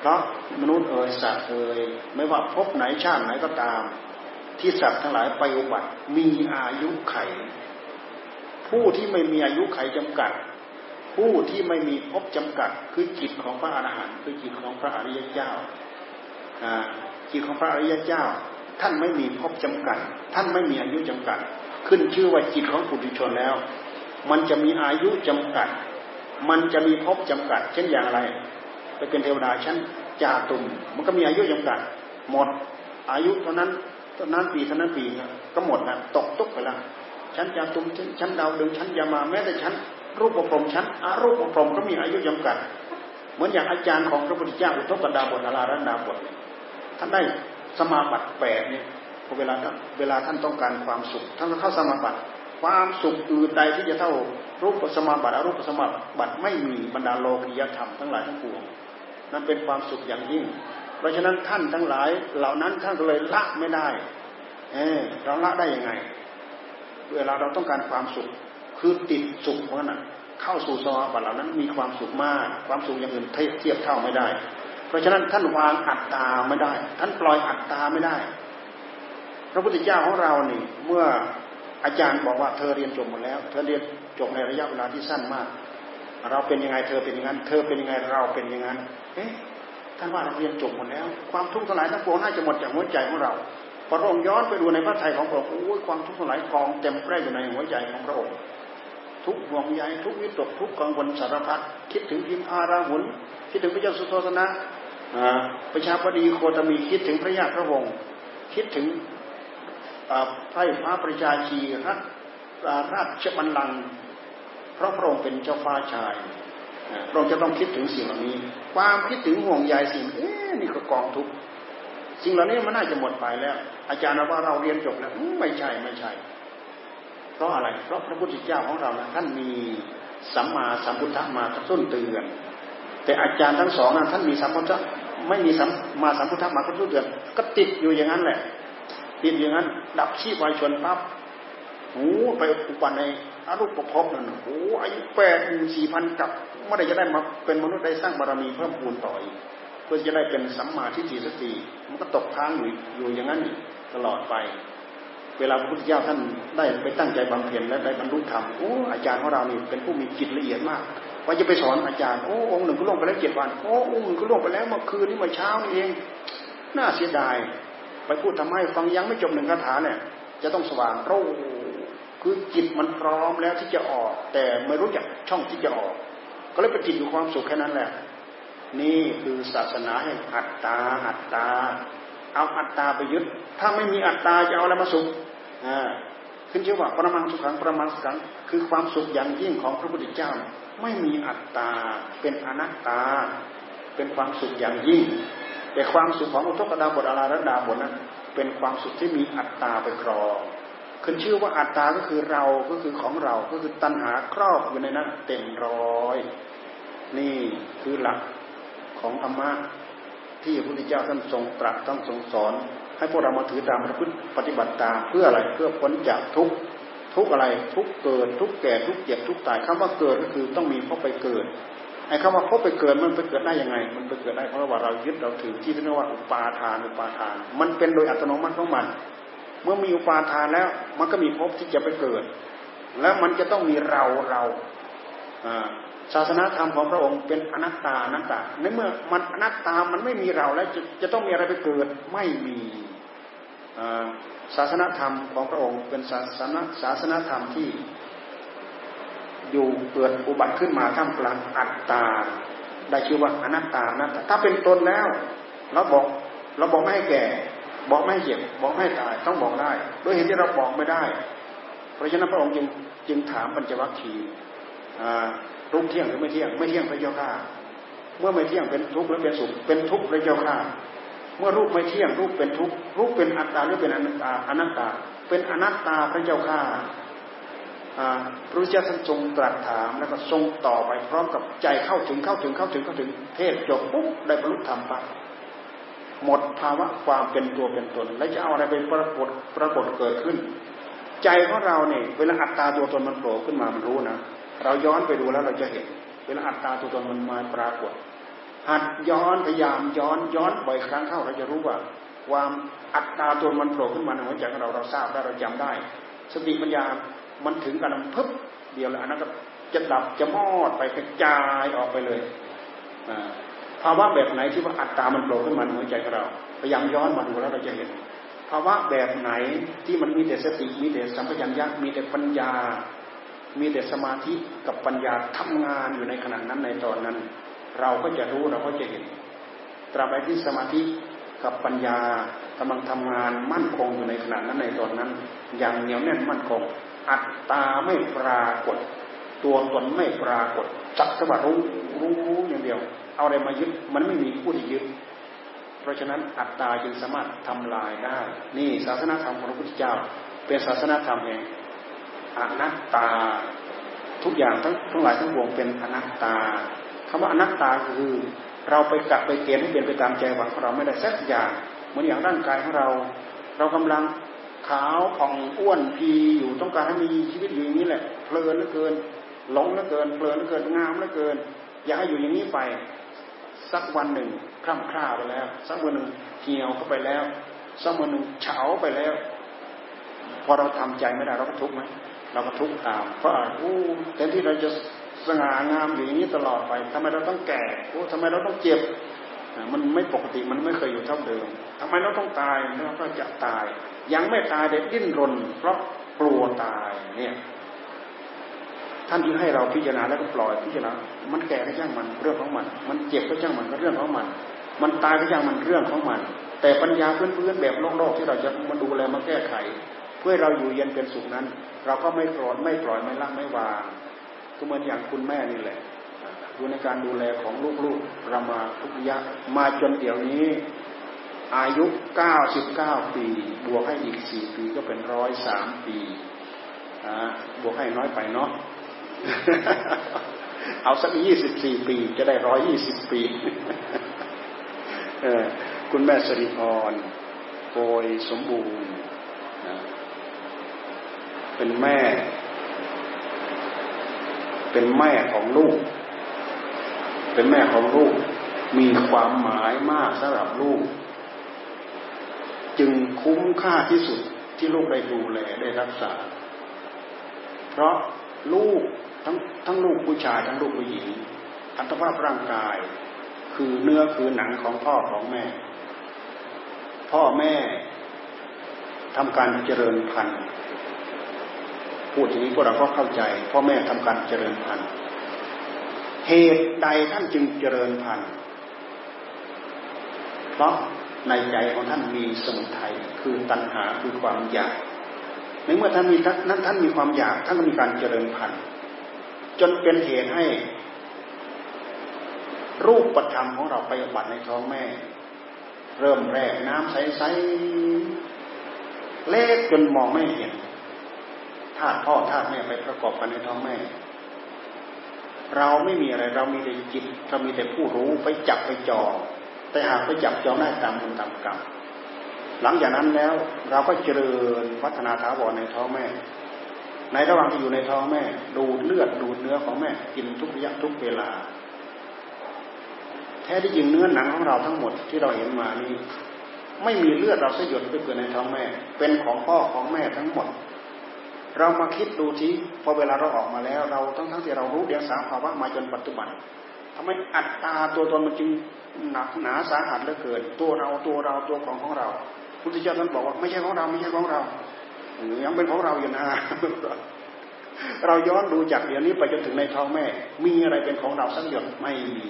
เพราะมนุษย์เอ่ยสัตว์เอ่ยไม่ว่าพบไหนชาติไหนก็ตาม ที่สัตว์ทั้งหลายไปอุบัติมีอายุไข ผู้ที่ไม่มีอายุไขจำกัด ผู้ที่ไม่มีพบจำกัด คือจิตของพระอรหันต์คือจิตของพระอริยเจ้าจิตของพระอริยเจ้า ท่านไม่มีพบจำกัด ท่านไม่มีอายุจำกัด ขึ้นชื่อว่าจิตของปุถุชนแล้ว มันจะมีอายุจำกัด มันจะมีพบจำกัด เช่นอย่างไร ไปเป็นเทวดาชั้นจาตุมมันก็มีอายุจำกัด หมดอายุเท่านั้นเท่านั้นปีเท่านั้นปีก็หมดนะตกตุกไปแล้วชั้นจาตุมชั้นดาวดึงชั้นยามาแม้แต่ชั้น รูปประพรมชั้นอารูปประพรมก็มีอายุจำกัด เหมือนอย่างอาจารย์ของพระพุทธเจ้าอุทกดาบทอารารันดาบทท่านได้สมาบัติแปดเนี่ยพอเวลาเวลาท่านต้องการความสุขท่านก็เข้าสมาบัติความสุขอื่นใดที่จะเท่ารูปสมาบัติอรูปสมาบัติไม่มีบรรดาโลกิยธรรมทั้งหลายทั้งปวง นั่นเป็นความสุขอย่างยิ่ง เพราะฉะนั้นท่านทั้งหลาย เหล่านั้นท่านก็เลยละไม่ได้ เออเราละได้ยังไง เวลาเราต้องการความสุข คือติดสุขเพราะนั้นเข้าสู่สมาบัติเหล่านั้นมีความสุขมาก ความสุขอย่างอื่นเทียบเท่าไม่ได้ เพราะฉะนั้นท่านวางอัตตาไม่ได้ ท่านปล่อยอัตตาไม่ได้ พระพุทธเจ้าของเรานี่เมื่ออาจารย์บอกว่าเธอเรียนจบหมดแล้ว เธอเรียนจบในระยะเวลาที่สั้นมาก เราเป็นยังไงเธอเป็นอย่างนั้น เธอเป็นยังไงเราเป็นอย่างนั้น เอ๊ะท่านว่าเราเรียนจบหมดแล้ว ความทุกข์ทั้งหลายทั้งปวงน่าจะหมดจากหัวใจของเราพระองค์ย้อนไปดูในพระทัยของพระองค์โอ้ยความทุกข์ทั้งหลายกองเต็มแปร่อยู่ในหัวใจของพระองค์ทุกห่วงใยทุกวิตกทุกกังวลสารพัดคิดถึงพิมอาราหุนคิดถึงพระเจ้าสุโธธนะประชาบดีโคตมีคิดถึงพระญาติพระวงศ์คิดถึงไพร่ฟ้าประชาชีรัฐราชบัลลังก์เพราะพระองค์เป็นเจ้าฟ้าชาย พระองค์จะต้องคิดถึงสิ่งเหล่านี้ ความคิดถึงห่วงใยสิ่งเอ๊นี่ก็กองทุกสิ่งเหล่านี้มันน่าจะหมดไปแล้ว อาจารย์ว่าเราเรียนจบแล้วไม่ใช่ไม่ใช่ เพราะอะไร เพราะพระพุทธเจ้าของเรานะท่านมีสัมมาสัมพุทธะมากระตุ้นเตือน แต่อาจารย์ทั้งสองนั้นท่านมีสัมพุทธะไม่มีสัมมาสัมพุทธะมากระตุ้นเตือน ก็ติดอยู่อย่างนั้นแหละติดอย่างนั้น ดับชีพวายชนปั๊บหูไปอุปใน อรูปประพนั่นโอ้อายุแปดหมื่นสี่พันกับเมื่อไรจะได้มาเป็นมนุษย์ได้สร้างบารมีเพิ่มพูนต่ออีกเพื่อจะได้เป็นสัมมาทิฏฐิสติมันก็ตกค้างอยู่อยู่อย่างนั้นตลอดไป เวลาพระพุทธเจ้าท่านได้ไปตั้งใจบำเพ็ญและได้บรรลุธรรมโอ้อาจารย์ของเรานี่เป็นผู้มีจิตละเอียดมากว่าจะไปสอนอาจารย์โอ้องค์หนึ่งก็ล่วงไปแล้วเจ็ดวันโอ้องค์หนึ่งก็ล่วงไปแล้วเมื่อคืนนี้เมื่อเช้านี่เองน่าเสียดาย ไปพูดทำให้ฟังยังไม่จบหนึ่งคาถาเนี่ยจะต้องสว่างรู้ คือจิตมันพร้อมแล้วที่จะออก แต่ไม่รู้จักช่องที่จะออก ก็เลยไปติดอยู่ความสุขแค่นั้นแหละ นี่คือศาสนาแห่งอัตตาอัตตา เอาอัตตาไปยึด ถ้าไม่มีอัตตาจะเอาอะไรมาสุขอ่าขึ้นชื่อว่าประมังสุขังประมังสุขังคือความสุขอย่างยิ่งของพระพุทธเจ้า ไม่มีอัตตา เป็นอนัตตา เป็นความสุขอย่างยิ่ง แต่ความสุขของอุทกดาบทอาราระดาบทนั้น เป็นความสุขที่มีอัตตาไปครอง ขึ้นชื่อว่าอัตตาก็คือเราก็คือของเราก็คือตัณหาครอบอยู่ในนั้นเต็มร้อย นี่คือหลักของธรรมะที่พระพุทธเจ้าท่านทรงตรัสท่านทรงสอน ให้พวกเรามาถือตามประพฤติปฏิบัติตามเพื่ออะไรเพื่อพ้นจากทุกทุกอะไรทุกเกิด ทุกแก่ทุกเจ็บทุกตายคำว่าเกิดก็คือต้องมีพบไปเกิดไอ้คำว่าพบไปเกิดมันไปเกิดได้ยังไง มันไปเกิดได้เพราะว่าเรายึดเราถือที่เรียกว่าอุปาทานอุปาทาน มันเป็นโดยอัตโนมัติของมัน เมื่อมีอุปาทานแล้ว มันก็มีภพที่จะไปเกิด แล้วมันจะต้องมีเราเราศาสนาธรรมของพระองค์เป็นอนัตตาอนัตตาในเมื่อมันอนัตตามันไม่มีเราแล้วจะจะต้องมีอะไรไปเกิดไม่มีศาสนาธรรมของพระองค์เป็นศาสนาศาสนาธรรมที่อยู่เกิดอุบัติขึ้นมาท่ามกลางอัตตา ได้ชื่อว่าอนัตตาอนัตตาถ้าเป็นตนแล้วเราบอกเราบอกไม่ให้แก่ บอกไม่เจ็บบอกไม่ตายต้องบอกได้ด้วยเหตุที่เราบอกไม่ได้ เพราะฉะนั้นพระองค์จึงจึงถามปัญจวัคคีย์รูปเที่ยงหรือไม่เที่ยง ไม่เที่ยงพระเจ้าข้าเมื่อไม่เที่ยงเป็นทุกข์หรือเป็นสุขเป็นทุกข์พระเจ้าข้าเมื่อรูปไม่เที่ยงรูปเป็นทุกข์รูปเป็นอัตตาหรือเป็นอนัตตาอนัตตา เป็นอนัตตาพระเจ้าข้าพระพุทธเจ้าท่านทรงตรัสถามแล้วก็ทรงต่อไปพร้อมกับใจเข้าถึงเข้าถึงเข้าถึงเข้าถึงเทศจบปุ๊บได้บรรลุธรรมปั๊บ หมดภาวะความเป็นตัวเป็นตน แล้วจะเอาอะไรเป็นปรากฏปรากฏเกิดขึ้น ใจของเราเนี่ยเวลาอัตตาตัวตนมันโผล่ขึ้นมามันรู้นะเราย้อนไปดูแล้วเราจะเห็น เวลาอัตตาตัวตนมันมาปรากฏ หัดย้อนพยายามย้อนย้อนบ่อยครั้งเข้าเราจะรู้ว่า ความอัตตาตัวมันโผล่ขึ้นมาในหัวใจของเราเราทราบได้เราจำได้ สติปัญญามันถึงกันพึบเดียวแล้วอันนั้นก็จะดับจะมอดไปกระจายออกไปเลยอ่า ภาวะแบบไหนที่ว่าอัตตามันโผล่ขึ้นมาในหัวใจของเราพยายามย้อนมาดูแล้วเราจะเห็นภาวะแบบไหนที่มันมีแต่สติมีแต่สัมปชัญญะมีแต่ปัญญา มีแต่สมาธิกับปัญญาทำงานอยู่ในขณะนั้นในตอนนั้น เราก็จะรู้เราก็จะเห็นตราบใดที่สมาธิกับปัญญากำลังทำงานมั่นคงอยู่ในขณะนั้นในตอนนั้น อย่างเหนียวแน่นมั่นคง อัตตาไม่ปรากฏ ตัวตนไม่ปรากฏจักสว่ารู้รู้อย่างเดียว เอาอะไรมายึดมันไม่มีผู้ที่ยึด เพราะฉะนั้นอัตตาจึงสามารถทำลายได้ นี่ศาสนาธรรมของพระพุทธเจ้า เป็นศาสนาธรรมเองอนัตตาทุกอย่างทั้งทั้งหลายทั้งปวงเป็นอนัตตาคำว่าอนัตตาคือ เราไปกะไปเกณฑ์ให้เปลี่ยนไปตามใจหวังของเราไม่ได้สักอย่างเหมือนอย่างร่างกายของเรา เรากำลังขาวผ่องอ้วนพีอยู่ต้องการให้มีชีวิตอยู่อย่างนี้แหละเพลินเหลือเกินหลงเหลือเกินเพลินเหลือเกินงามเหลือเกิน อยากให้อยู่อย่างนี้ไป สักวันหนึ่งคล่ำคร่าไปแล้ว สักวันหนึ่งเหี่ยวเข้าไปแล้ว สักวันหนึ่งเฉาไปแล้วพอเราทำใจไม่ได้เราก็ทุกข์ไหมเราก็ทุกข์ตาม เพราะอู้แทนที่เราจะสง่างามอยู่อย่างนี้ตลอดไปทำไมเราต้องแก่โอ้ทำไมเราต้องเจ็บมันไม่ปกติมันไม่เคยอยู่เท่าเดิมทำไมเราต้องตายเราก็จะตาย ยังไม่ตายเด็ดดิ้นรน เพราะกลัวตายเนี่ย ท่านที่ให้เราพิจารณาแล้วก็ปล่อยพิจารณา มันแก่ก็ช่างมันเรื่องของมัน มันเจ็บก็ช่างมันก็เรื่องของมัน มันตายก็ช่างมันเรื่องของมัน แต่ปัญญาพื้นๆแบบโลกๆที่เราจะมาดูแลมาแก้ไข เพื่อเราอยู่เย็นเป็นสุขนั้น เราก็ไม่ปล่อยไม่ปล่อยไม่ละไม่วางก็เหมือนอย่างคุณแม่นี่แหละดูในการดูแลของลูกๆเรามาทุกยะมาจนเดี๋ยวนี้ อายุเก้าสิบเก้าปี บวกให้อีกสี่ปีก็เป็นร้อยสามปีบวกให้น้อยไปเนาะ เอาสักยี่สิบสี่ปีจะได้ร้อยยี่สิบปีคุณแม่สริพรโกยสมบูรณ์ เป็นแม่ เป็นแม่ของลูก เป็นแม่ของลูก มีความหมายมากสำหรับลูก จึงคุ้มค่าที่สุดที่ลูกได้ดูแลได้รักษา เพราะลูก ทั้งทั้งลูกผู้ชายทั้งลูกผู้หญิงอัตภาพร่างกาย คือเนื้อคือหนังของพ่อของแม่ พ่อแม่ทำการเจริญพันธุ์พูดอย่างนี้พวกเราก็เข้าใจ พ่อแม่ทำการเจริญพันธุ์เหตุใดท่านจึงเจริญพันธุ์เพราะในใจของท่านมีสมุทัยคือตัณหาคือความอยากในเมื่อท่านมีนั้นท่านมีความอยากท่านก็มีการเจริญพันธุ์ จนเป็นเหตุให้ รูปประธรรมของเราไปบัติในท้องแม่ เริ่มแรกน้ำใสๆเล็กจนมองไม่เห็นธาตุพ่อธาตุแม่ไปประกอบกันในท้องแม่ เราไม่มีอะไรเรามีแต่จิตเรามีแต่ผู้รู้ไปจับไปจอแต่หากไปจับจองได้ตามบุญตามกรรมหลังจากนั้นแล้วเราก็เจริญพัฒนาถาวรในท้องแม่ ในระหว่างที่อยู่ในท้องแม่ ดูดเลือดดูดเนื้อของแม่กินทุกระยะทุกเวลา แท้ที่จริงเนื้อหนังของเราทั้งหมดที่เราเห็นมานี้ไม่มีเลือดเราสยดไปเกิดในท้องแม่ เป็นของพ่อของแม่ทั้งหมด เรามาคิดดูทีพอเวลาเราออกมาแล้ว เราทั้งทั้งที่เรารู้เดียงสาภาวะมาจนปัจจุบันทำไมอัตตาตัวตนมันจึงหนักหนาสาหัสเหลือเกิน ตัวเราตัวเราตัวของของเราพุทธเจ้าท่านบอกว่าไม่ใช่ของเราไม่ใช่ของเรา ยังเป็นของเราอยู่นะเราย้อนดูจากเดี๋ยวนี้ไปจนถึงในท้องแม่ มีอะไรเป็นของเราสักหยดไม่มี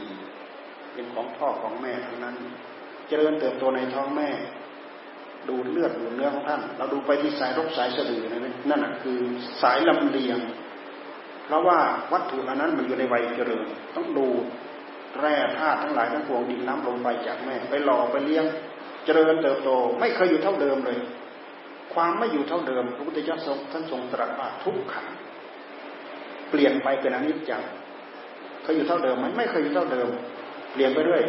เป็นของพ่อของแม่ทั้งนั้น เจริญเติบโตในท้องแม่ ดูเลือดดูเนื้อของท่าน เราดูไปที่สายรกสายสะดือนั่นนั่นคือสายลำเลียง เพราะว่าวัตถุเหล่านั้นมันอยู่ในวัยเจริญ ต้องดูแร่ธาตุทั้งหลายทั้งปวงดินน้ำลมไปจากแม่ ไปหล่อไปเลี้ยง เจริญเติบโต ไม่เคยอยู่เท่าเดิมเลย ความไม่อยู่เท่าเดิมพระพุทธเจ้าทรงท่านทรงตรัสว่าทุกขังเปลี่ยนไปเป็นอนิจจังเคยอยู่เท่าเดิมไหมไม่เคยอยู่เท่าเดิม เปลี่ยนไปเรื่อย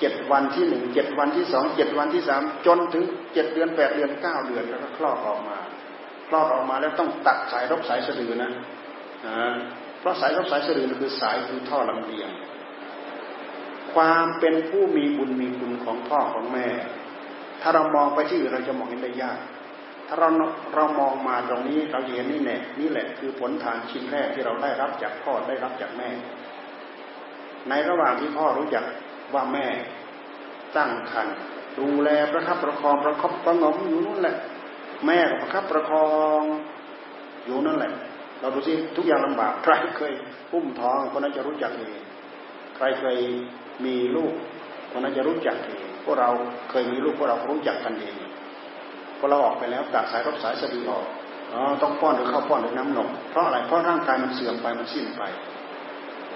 เจ็ดวันที่หนึ่งเจ็ดวันที่สองเจ็ดวันที่สามจนถึงเจ็ดเดือนแปดเดือนเก้าเดือนแล้วก็คลอดออกมาคลอดออกมาแล้วต้องตัดสายรบสายสะดือนะเพราะสายรบสายสะดือคือสายคือท่อลำเลียง ความเป็นผู้มีบุญมีคุณของพ่อของแม่ ถ้าเรามองไปที่อื่นเราจะมองเห็นได้ยาก ถ้าเราเรามองมาตรงนี้เราเห็นนี่แน่นี่แหละคือผลทานชิ้นแรกที่เราได้รับจากพ่อได้รับจากแม่ ในระหว่างที่พ่อรู้จักว่าแม่ตั้งครรภ์ดูแลประคับประคองประคบประงมอยู่นั่นแหละ แม่ประคับประคองอยู่นั่นแหละ เราดูสิทุกอย่างลำบากใครเคยพุ่มท้องคนนั้นจะรู้จักเองใครเคยมีลูกคนนั้นจะรู้จักเองพวกเราเคยมีลูกพวกเรารู้จักกันเอง พอเราออกไปแล้วตัดสายรับสายสะดือออกอต้องป้อนหรือเข้าป้อนหรือน้ำนมเพราะอะไรเพราะร่างกายมันเสื่อมไปมันสิ้นไป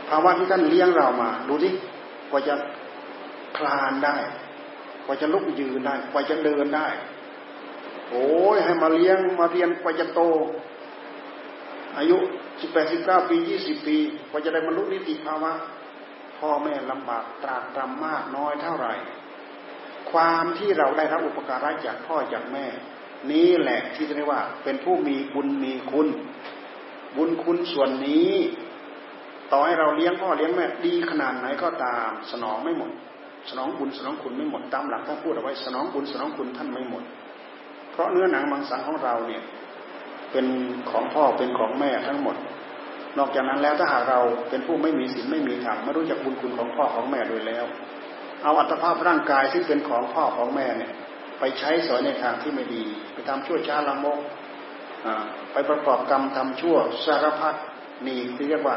ภาวะที่ท่านเลี้ยงเรามา ดูดิกว่าจะคลานได้กว่าจะลุกยืนได้กว่าจะเดินได้ โอ้ยให้มาเลี้ยงมาเรียนกว่าจะโต อายุสิบแปดสิบเก้าปียี่สิบปีกว่าจะได้บรรลุนิติภาวะพ่อแม่ลำบากตรากตรำมากน้อยเท่าไหร่ ความที่เราได้รับอุปการะจากพ่อจากแม่ นี้แหละที่จะเรียกว่า เป็นผู้มีบุญมีคุณ บุญคุณส่วนนี้ ต่อให้เราเลี้ยงพ่อเลี้ยงแม่ดีขนาดไหนก็ตาม สนองไม่หมด สนองบุญสนองคุณไม่หมดตามหลักท่านพูดเอาไว้สนองบุญสนองคุณท่านไม่หมด เพราะเนื้อหนังมังสาของเราเนี่ยเป็นของพ่อเป็นของแม่ทั้งหมด นอกจากนั้นแล้วถ้าหากเราเป็นผู้ไม่มีศีลไม่มีธรรมไม่รู้จักบุญคุณของพ่อของแม่โดยแล้ว เอาอัตภาพร่างกายซึ่งเป็นของพ่อของแม่เนี่ยไปใช้สอยในทางที่ไม่ดี ไปทำชั่วช้าละมกไปประกอบกรรมทำชั่วสารพัดนี่เรียกว่า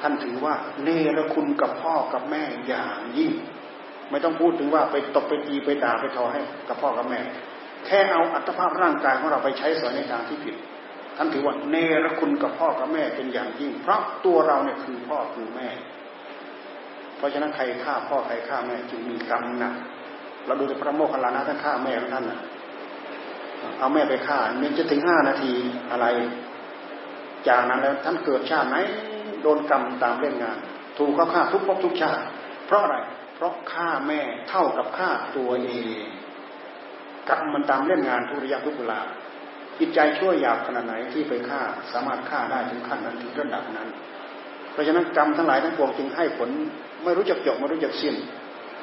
ท่านถือว่าเนรคุณกับพ่อกับแม่อย่างยิ่ง ไม่ต้องพูดถึงว่าไปตบไปตีไปด่าไปทอให้กับพ่อกับแม่ แค่เอาอัตภาพร่างกายของเราไปใช้สอยในทางที่ผิดท่านถือว่าเนรคุณกับพ่อกับแม่เป็นอย่างยิ่ง เพราะตัวเราเนี่ยคือพ่อคือแม่ ราะฉะนั้นใครฆ่าพ่อใครฆ่าแม่จึงมีกรรมหนักเราดูแต่พระโมคคัลลานะท่านฆ่าแม่ของท่านนะเอาแม่ไปฆ่ามันจะถึงห้านาทีอะไร จากนั้นแล้วท่านเกิดชาติไหนโดนกรรมตามเล่นงาน ถูกเขาฆ่าทุกภพทุกชาติ เพราะอะไร เพราะฆ่าแม่เท่ากับฆ่าตัวเองกรรมมันตามเล่นงานทุระยทุกเวลาจิตใจชั่วหยาบขนาดไหนที่ไปฆ่าสามารถฆ่าได้ถึงขั้นนั้นถึงระดับนั้น เพราะฉะนั้นกรรมทั้งหลายทั้งปวงจึงให้ผล ไม่รู้จักจบไม่รู้จักสิ้น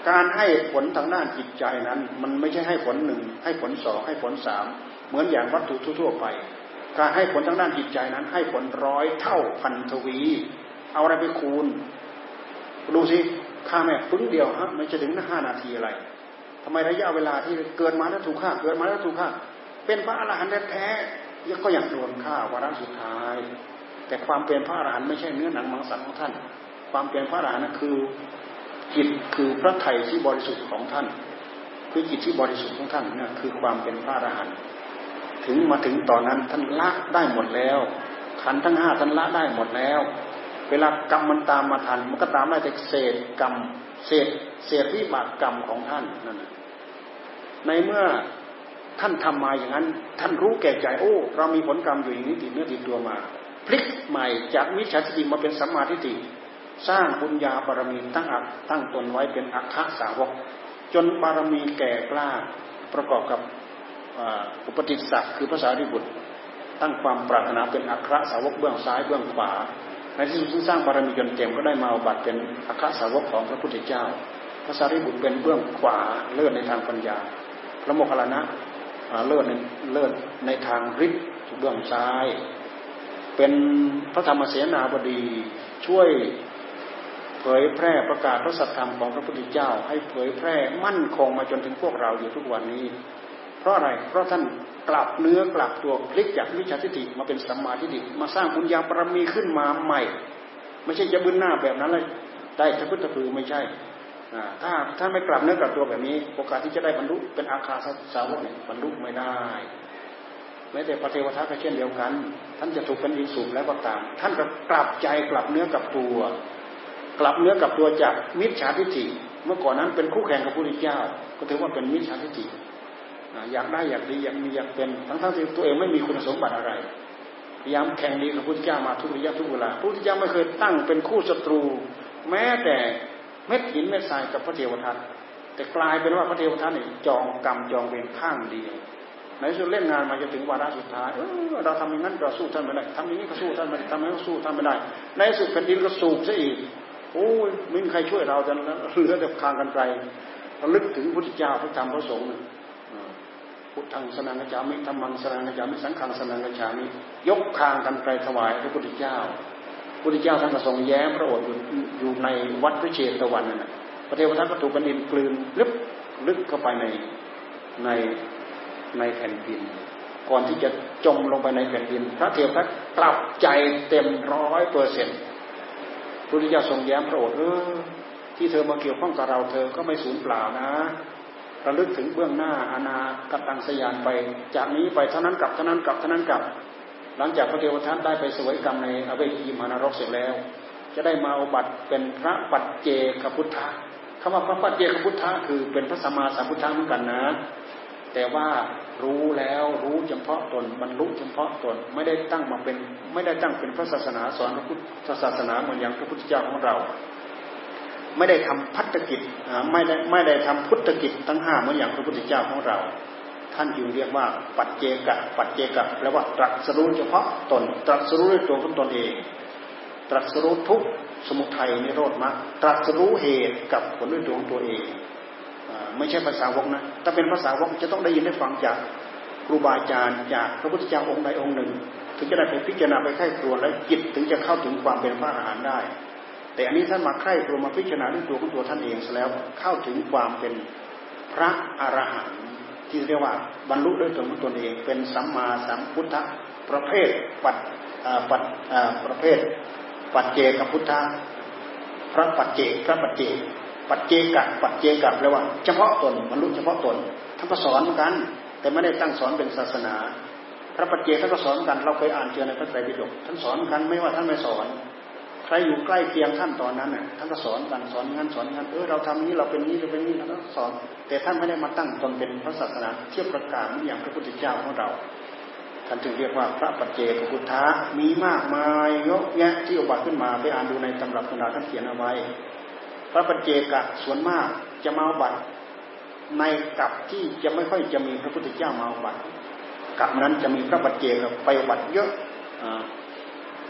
การให้ผลทางด้านจิตใจนั้น มันไม่ใช่ให้ผลหนึ่งให้ผลสองให้ผลสามเหมือนอย่างวัตถุทั่วไป การให้ผลทางด้านจิตใจนั้น ให้ผลร้อยเท่าพันทวี เอาอะไรไปคูณดูสิฆ่าแม่ปึ้งเดียวฮะไม่จะถึงห้านาทีอะไรทำไมระยะเวลาที่เกิดมาแล้วถูกฆ่าเกิดมาแล้วถูกฆ่าเป็นพระอรหันต์แท้ๆก็อยังโดนฆ่าวาระสุดท้าย แต่ความเป็นพระอรหันต์ไม่ใช่เนื้อหนังมังสรของท่าน ความเป็นพระอรหันต์คือจิตคือพระไถ่ที่บริสุทธิ์ของท่าน คือจิตที่บริสุทธิ์ของท่านนี่คือความเป็นพระอรหันต์ถึงมาถึงตอนนั้นท่านละได้หมดแล้ว ขันทั้งห้าท่านละได้หมดแล้ว เวลากรรมมันตามมาทัน มันก็ตามได้แต่เศษกรรมเศษเศษวิบากกรรมของท่านนั่นในเมื่อท่านทำมาอย่างนั้น ท่านรู้แก่ใจโอ้ เรามีผลกรรมอยู่อย่างนี้ติดเนื้อติดตัวมา พลิกใหม่จากมิจฉาทิฏฐิมาเป็นสัมมาทิฏฐิ สร้างบุญญาบารมีตั้งอักตั้งตนไว้เป็นอัคคสาวก จนบารมีแก่กล้าประกอบกับอุปติสสะคือภาษาริบุตร ตั้งความปรารถนาเป็นอัครสาวกเบื้องซ้ายเบื้องขวาในที่สุดสร้างบารมีจนเต็มก็ได้มาบัตรเป็นอัครสาวกของพระพุทธเจ้าภาษาริบุตรเป็นเบื้องขวาเลื่อนในทางปัญญา พระโมคคัลลานะเลิศในเลิศในทางฤทธิ์เบื้องซ้าย เป็นพระธรรมเสนาบดีช่วย เผยแพร่ประกาศพระสัทธรรมของพระพุทธเจ้า ให้เผยแพร่มั่นคงมาจนถึงพวกเราอยู่ทุกวันนี้ เพราะอะไร เพราะท่านกลับเนื้อกลับตัวพลิกจากวิชาทิฏฐิมาเป็นสัมมาทิฏฐิมาสร้างบุญญาปรมีขึ้นมาใหม่ ไม่ใช่จะบึ้นหน้าแบบนั้นเลยได้จะพุทธพือไม่ใช่ถ้าถ้านไม่กลับเนื้อกลับตัวแบบนี้ โอกาสที่จะได้บรรลุเป็นอาคาสาวกเนี่ยบรรลุไม่ได้แม้แต่พระเทวทัตก็เช่นเดียวกัน ท่านจะถูกเป็นดิสูบแล้วก็ตาม ท่านก็กลับใจกลับเนื้อกลับตัว กลับเนื้อกับตัวจากมิจฉาทิฏฐิ เมื่อก่อนนั้นเป็นคู่แข่งกับพระพุทธเจ้า ก็ถือว่าเป็นมิจฉาทิฏฐิอยากได้อยากดีอยากมีอยากเป็นทั้งทั้งที่ตัวเองไม่มีคุณสมบัติอะไร พยายามแข่งดีกับพระพุทธเจ้ามาทุกระยะทุกเวลาพระพุทธเจ้าไม่เคยตั้งเป็นคู่ศัตรู แม้แต่เม็ดหินเม็ดทรายกับพระเทวทัตแต่กลายเป็นว่าพระเทวทัตนี่จองกรรมจองเวรข้างเดียวในสุดเล่นงานมาจะถึงวาระสุดท้ายเออเราทำอย่างนั้นเราสู้ท่านไม่ได้ทำอย่างนี้ก็สู้ท่านไม่ได้ทำอย่างนี้ก็สู้ท่านไม่ได้ ในสุดแผ่นดินก็สูบซะอีก โอ้ยไม่มีใครช่วยเราจนเหลือแต่คางกันไกลระลึกถึงพระพุทธเจ้าพระธรรมพระสงฆ์พุทธังสนังกจามิธรรมังสนังกจามิสังฆังสนังกจามิยกคางกันไกลถวายพระพุทธเจ้าพุทธเจ้าท่านก็ทรงแย้มพระโอษฐ์อยู่ในวัดพระเชตวันนั่นแหะพระเทวทัตก็ถูกกันดินกลืนลึกลึกเข้าไปในในในแผ่นดิน ก่อนที่จะจมลงไปในแผ่นดิน พระเทวทัตกลับใจเต็มร้อยเปอร์เซ็นต์ พุทธเจ้าทรงแย้มพระโอษฐ์เออที่เธอมาเกี่ยวข้องกับเราเธอก็ไม่สูญเปล่านะระลึกถึงเบื้องหน้าอนาคตังสยานไป จากนี้ไปเท่านั้นกลับเท่านั้นกลับเท่านั้นกลับ หลังจากพระเทวทัตได้ไปสวยกรรมในอเวจีมานรกเสร็จแล้ว จะได้มาอบัติเป็นพระปัจเจกพุทธะคำว่าพระปัจเจกพุทธะคือเป็นพระสัมมาสัมพุทธะเหมือนกันนะ แต่ว่ารู้แล้วรู้เฉพาะตนบรรลุเฉพาะตนไม่ได้ตั้งมาเป็นไม่ได้ตั้งเป็นพระศาสนาสอนพระพุทธศาสนาเหมือนอย่างพระพุทธเจ้าของเรา ไม่ได้ทำพัฒกิจไม่ได้ไม่ได้ทำพุทธกิจทั้งห้าเหมือนอย่างพระพุทธเจ้าของเรา ท่านจึงเรียกว่า ปัจเจกะปัจเจกะแปลว่าตรัสรู้เฉพาะตน ตรัสรู้ด้วยตัวของตนเอง ตรัสรู้ทุกสมุทัยนิโรธมรรคตรัสรู้เหตุกับผลด้วยตัวของตัวเอง ไม่ใช่ภาษาวกนะ ถ้าเป็นภาษาวกจะต้องได้ยินได้ฟังจากครูบาอาจารย์ จากพระพุทธเจ้าองค์ใดองค์หนึ่ง ถึงจะได้ไปพิจารณาไปไข้ครวญและจิตถึงจะเข้าถึงความเป็นพระอรหันต์ได้ แต่อันนี้ท่านมาไข้ครวญมาพิจารณาด้วยตัวของตัวท่านเองแล้วเข้าถึงความเป็นพระอรหันต์ที่เรียกว่าบรรลุด้วยตัวของตนเอง เป็นสัมมาสัมพุทธประเภทปัดปัดประเภท ปัจเจกพุทธะพระปัจเจกพระปัจเจก ปัจเจกะปัจเจกะแปลว่า เฉพาะตนบรรลุเฉพาะตนท่านก็สอนเหมือนกัน แต่ไม่ได้ตั้งสอนเป็นศาสนา พระปัจเจกท่านก็สอนกัน เราเคยอ่านเจอในพระไตรปิฎกท่านสอนกันไม่ว่าท่านไม่สอน ใครอยู่ใกล้เคียงท่านตอนนั้นน่ะท่านก็สอนกันสอนงั้นสอนงั้นเออเราทำนี้เราเป็นนี้เราเป็นนี้เราก็สอน แต่ท่านไม่ได้มาตั้งตนเป็นพระศาสนาเทียบประกาศอย่างพระพุทธเจ้าของเราท่านจึงเรียกว่าพระปัจเจกพุทธะมีมากมายเยอะแยะที่อุบัติขึ้นมาไปอ่านดูในตำรับตำราท่านเขียนเอาไว้ พระปัจเจกะส่วนมากจะมาบัตรในกับที่จะไม่ค่อยจะมีพระพุทธเจ้ามาบัตรกับนั้นจะมีพระปัจเจกไปบัตรเยอะ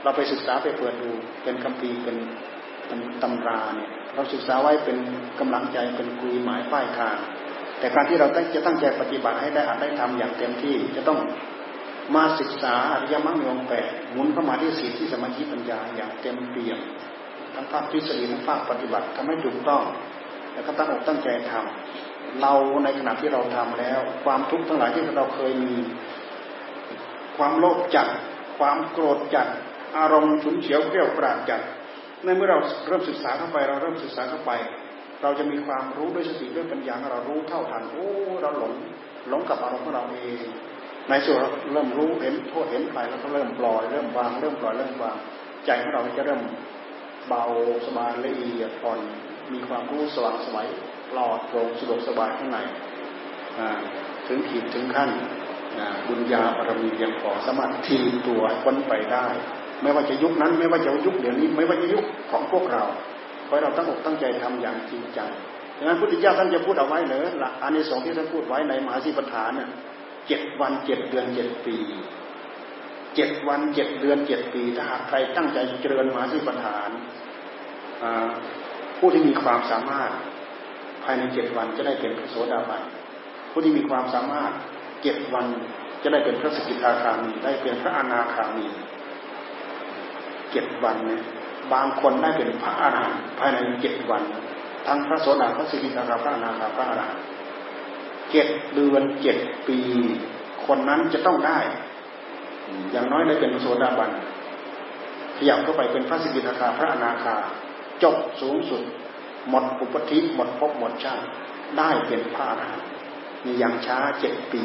เราไปศึกษาไปเปิดดูเป็นคำพีเป็นตำราเนี่ยเราศึกษาไว้เป็นกำลังใจเป็นคุยหมายป้ายทางแต่การที่เราจะตั้งใจปฏิบัติให้ได้อัดได้ทำอย่างเต็มที่จะต้องมาศึกษาอริยมรรคมีองแปดหมุนเข้ามาที่ศีลที่สมาธิปัญญาอย่างเต็มเปี่ยม ทั้งภาคทฤษฎีทั้งภาคปฏิบัติทำให้ถูกต้อง แล้วก็ตั้งอกตั้งใจทำเราในขณะที่เราทำแล้ว ความทุกข์ทั้งหลายที่เราเคยมี ความโลภจัด ความโกรธจัด อารมณ์ฉุนเฉียวเกลียวกราดจัดในเมื่อเราเริ่มศึกษาเข้าไป เราเริ่มศึกษาเข้าไป เราจะมีความรู้ด้วยสติด้วยปัญญาเรารู้เท่าทันโอ้เราหลงหลงกับอารมณ์ของเราเองในส่วนเราเริ่มรู้เห็นโทษเห็นไปแล้วก็เริ่มปล่อยเริ่มวางเริ่มปล่อยเริ่มวางใจของเราจะเริ่ม เบาสบายละเอียดผ่อนมีความรู้สว่างสวัยปลอดโปร่งสะดวกสบายข้างในถึงขีดถึงขั้นบุญญาบารมีเพียงพอสามารถทีตัวพ้นไปได้ ไม่ว่าจะยุคนั้นไม่ว่าจะยุคเดี๋ยวนี้ ไม่ว่าจะยุคของพวกเราขอให้เราตั้งอกตั้งใจทำอย่างจริงจังดังนั้นพุทธิยถาท่านจะพูดเอาไว้เลยหลักอันในสองที่ท่านพูดไว้ในมหาสิปฐานเจ็ดวันเจ็ดเดือนเจ็ดปี เจ็ดวันเจ็ดเดือนเจ็ดปีถ้าหากใครตั้งใจเจริญมหาสิปฐานผู้ที่มีความสามารถภายในเจ็ดวันจะได้เป็นพระโสดาบันผู้ที่มีความสามารถเจ็ดวันจะได้เป็นพระสกิทาคามีได้เป็นพระอนาคามีเจ็ดวันเนี่ยบางคนได้เป็นพระอรหันต์ภายในเจ็ดวัน ทั้งพระโสดาพระสกิทาคาพระอนาคาพระอรหันต์เจ็ดเดือนเจ็ดปี คนนั้นจะต้องได้ อย่างน้อยได้เป็นพระโสดาบันขยับเข้าไปเป็นพระสกิทาคาพระอนาคา จบสูงสุด หมดอุปธิหมดภพหมดชาติได้เป็นพระอรหันต์มีอย่างช้าเจ็ดปี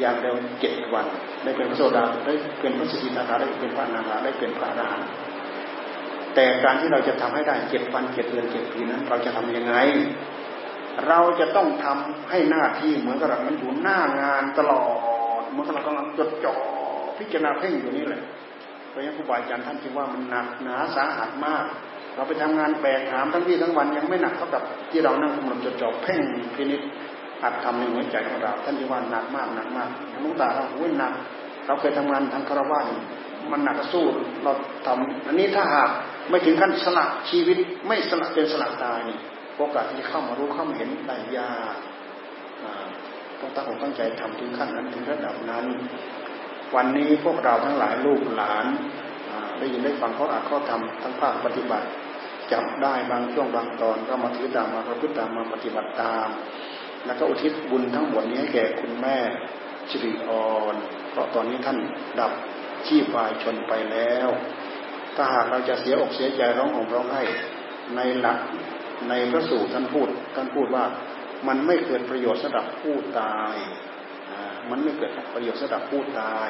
อย่างเร็วเจ็ดวัน ได้เป็นพระโสดาได้เป็นพระสกิทาคาได้เป็นพระอนาคาได้เป็นพระอรหันต์แต่การที่เราจะทำให้ได้เจ็ดวันเจ็ดเดือนเจ็ดปีนั้น เราจะทํำยังไง เราจะต้องทำให้หน้าที่เหมือนกับเรามันอยู่หน้างานตลอดเหมือนกับเรากำลังจดจ่อ พิจารณาเพ่งอยู่นี่แหละเพราะฉะนั้นครูบาอาจารย์ท่านจึงว่ามันหนักหนาสาหัสมาก เราไปทำงานแบกหามทั้งวี่ทั้งวันยังไม่หนักเท่ากับที่เรานั่งกำลังจดจ่อเพ่งพินิจอัดทำในหัวใจของเราท่านที่ว่าหนักมากหนักมากลุงตาเราโอ้ยหนัก เราเคยทำงานทางคารวะมันหนักสู้เราทำอันนี้ถ้าหากไม่ถึงขั้นสละชีวิตไม่สละเป็นสละตายนี่โอกาสที่จะเข้ามารู้เข้ามาเห็นได้ยากต้องตั้งอกตั้งใจทำถึงขั้นนั้นถึงระดับนั้น วันนี้พวกเราทั้งหลายลูกหลานได้ยินได้ฟังขาอ่านเขาทำทั้งภาคปฏิบัติจับได้บางช่วงบางตอนก็มาถือตามมาประพฤติตามมาปฏิบัติตาม แล้วก็อุทิศบุญทั้งหมดนี้ให้แก่คุณแม่ชริออนเพราะตอนนี้ท่านดับชีพวายชนไปแล้ว ถ้าหากเราจะเสียอกเสียใจร้องห่มร้องไห้ในหลักในพระสูตรท่านพูดท่านพูดว่ามันไม่เกิดประโยชน์สำหรับผู้ตาย มันไม่เกิดประโยชน์สำหรับผู้ตาย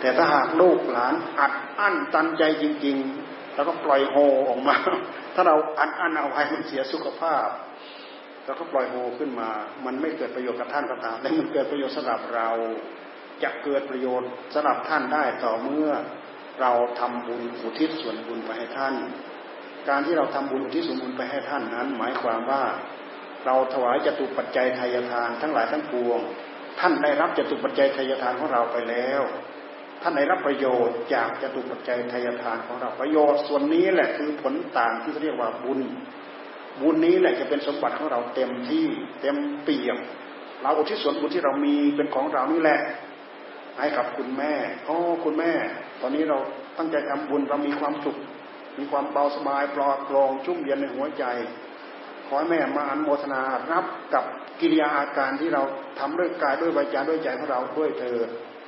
แต่ถ้าหากลูกหลานอัดอั้นตันใจจริง ๆ แล้วก็ปล่อยโฮออกมา ถ้าเราอัดอั้นเอาไว้มันเสียสุขภาพแล้วก็ปล่อยโฮขึ้นมา มันไม่เกิดประโยชน์กับท่านก็ตามแต่มันเกิดประโยชน์สำหรับเรา จะเกิดประโยชน์สำหรับท่านได้ต่อเมื่อเราทำบุญอุทิศส่วนบุญไปให้ท่าน การที่เราทำบุญอุทิศส่วนบุญไปให้ท่านนั้น หมายความว่า เราถวายจตุปัจจัยทายทานทั้งหลายทั้งปวง ท่านได้รับจตุปัจจัยทายทานของเราไปแล้ว ท่านได้รับประโยชน์จากจตุปัจจัยทายทานของเราประโยชน์ส่วนนี้แหละคือผลต่างที่เรียกว่าบุญ บุญนี้แหละจะเป็นสมบัติของเราเต็มที่เต็มเปี่ยมเราอุทิศส่วนบุญที่เรามีเป็นของเรานี่แหละ ให้กับคุณแม่โอ้คุณแม่ ตอนนี้เราตั้งใจทำบุญเรามีความสุขมีความเบาสบายปลอดโปร่งชุ่มเย็นในหัวใจ ขอให้แม่มาอันโมทนารับกับกิริยาอาการที่เราทำด้วยกายด้วยวาจาด้วยใจของเราด้วยเธอ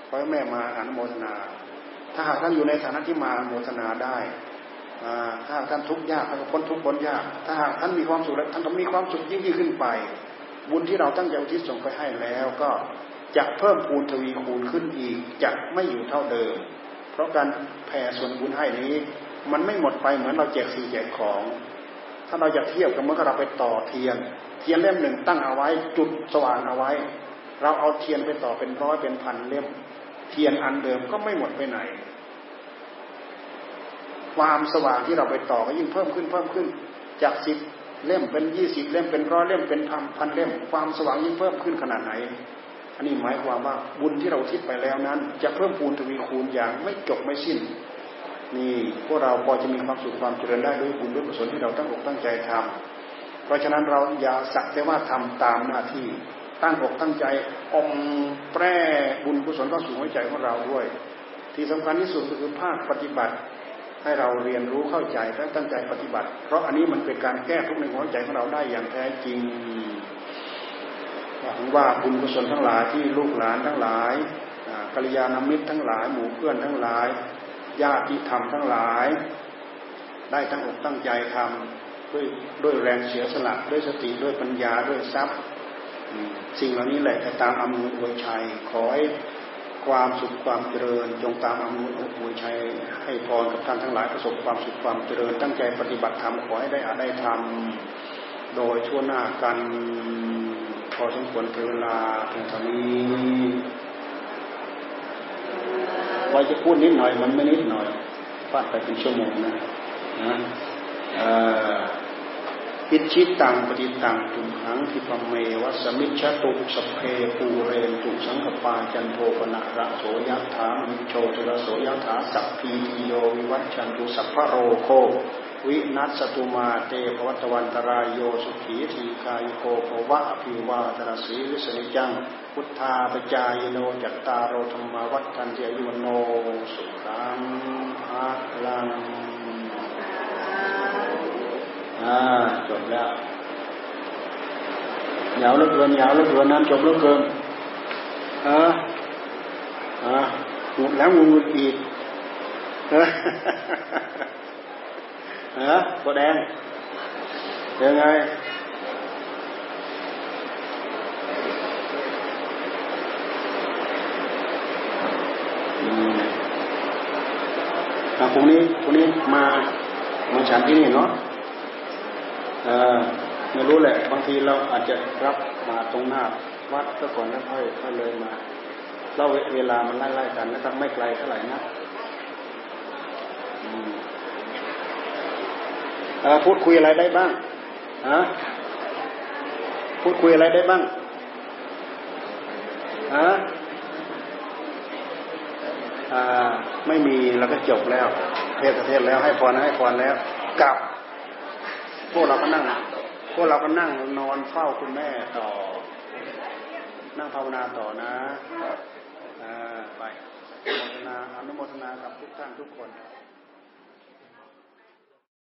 ขอให้แม่มาอนโมทนา ถ้าหากท่านอยู่ในฐานะที่มาอนโมทนาได้ถ้าท่านทุกข์ยากท่านก็พ้นทุกข์พ้นยาก ถ้าหากท่านมีความสุขแล้วท่านก็มีความสุขยิ่งยิ่งขึ้นไป บุญที่เราตั้งใจอุทิศส่งไปให้แล้วก็จะเพิ่มพูนทวีคูณขึ้นอีกจะไม่อยู่เท่าเดิม เพราะการแผ่ส่วนบุญให้นี้ มันไม่หมดไปเหมือนเราแจกสิ่งแจกของ ถ้าเราจะเทียบกับเมื่อเราไปต่อเทียน เทียนเล่มหนึ่งตั้งเอาไว้จุดสว่างเอาไว้ เราเอาเทียนไปต่อเป็นร้อยเป็นพันเล่ม เทียนอันเดิมก็ไม่หมดไปไหน ความสว่างที่เราไปต่อก็ยิ่งเพิ่มขึ้นเพิ่มขึ้น จากสิบเล่มเป็นยี่สิบเล่มเป็นร้อยเล่มเป็นพันพันเล่ม ความสว่างยิ่งเพิ่มขึ้นขนาดไหน อันนี้หมายความว่าบุญที่เราทิศไปแล้วนั้น จะเพิ่มพูนทวีคูณอย่างไม่จบไม่สิ้น นี่พวกเราพอจะมีความสุขความเจริญได้ด้วยบุญด้วยกุศลที่เราตั้งอกตั้งใจทำเพราะฉะนั้นเราอย่าสักแต่ว่าทำตามหน้าที่ตั้งอกตั้งใจอมแปรบุญกุศลเข้าสู่หัวใจของเราด้วย ที่สำคัญที่สุดก็คือภาคปฏิบัติ ให้เราเรียนรู้เข้าใจและตั้งใจปฏิบัติ เพราะอันนี้มันเป็นการแก้ทุกข์ในหัวใจของเราได้อย่างแท้จริงหวังว่าบุญกุศลทั้งหลายที่ลูกหลานทั้งหลายกัลยาณมิตรทั้งหลายหมู่เพื่อนทั้งหลาย ญาติธรรมทั้งหลาย ได้ตั้งอกตั้งใจทำด้วยด้วยแรงเสียสละด้วยสติด้วยปัญญาด้วยทรัพย์ สิ่งเหล่านี้แหละจะตามอำนวยอวยชัยขอให้ความสุขความเจริญ จงตามอำนวยอวยชัยให้พรกับท่านทั้งหลายประสบความสุขความเจริญ ตั้งใจปฏิบัติธรรมขอให้ได้อาได้ทำโดยชั่วหน้ากันพอสมควรเวลาเพียงเท่านี้ ไว้จะพูดนิดหน่อยมันไม่นิดหน่อยฟาดไปเป็นชั่วโมงนะนะอิชิตังปฏิตังตุมหังทิปเมวัสมิชตุสเพปูเรนตุสังกปาจันโทปนะระโสยถามิโชตระโสยถาสัพพีโยวิวัชชันตุสัพพโรโค วินัสตุมาเตภวัตวันตรายโยสุขีทีกายโกภวะอภิวาตนาสีวิสนิจัง พุทธาปจายโนจัตตารโรธรรมวัฏทันเจยุโนสุขังภาลังอ่าจบแล้วยาวเหลือเกินยาวเหลือเกินน้ำจบเหลือเกินอ่าอ่าหมดแล้วงูอีกฮ้ ฮะตัวแดงยังไงพรุ่งนี้พรุ่งนี้มามาฉันที่นี่เนาะเออไม่รู้แหละ บางทีเราอาจจะรับมาตรงหน้าวัดก็ก่อนแล้วค่อยค่อยเลยมาเราเวลามันไล่ๆกันนะครับ ไม่ไกลเท่าไหร่นะ พูดคุยอะไรได้บ้างฮะพูดคุยอะไรได้บ้างฮะไม่มีเราก็จบแล้ว เทศเทศแล้วให้พรให้พรแล้ว กลับ พวกเราก็นั่ง พวกเราก็นั่งนอนเฝ้าคุณแม่ต่อ นั่งภาวนาต่อนะไปอนุโมทนาอนุโมทนากับทุกท่านทุกคน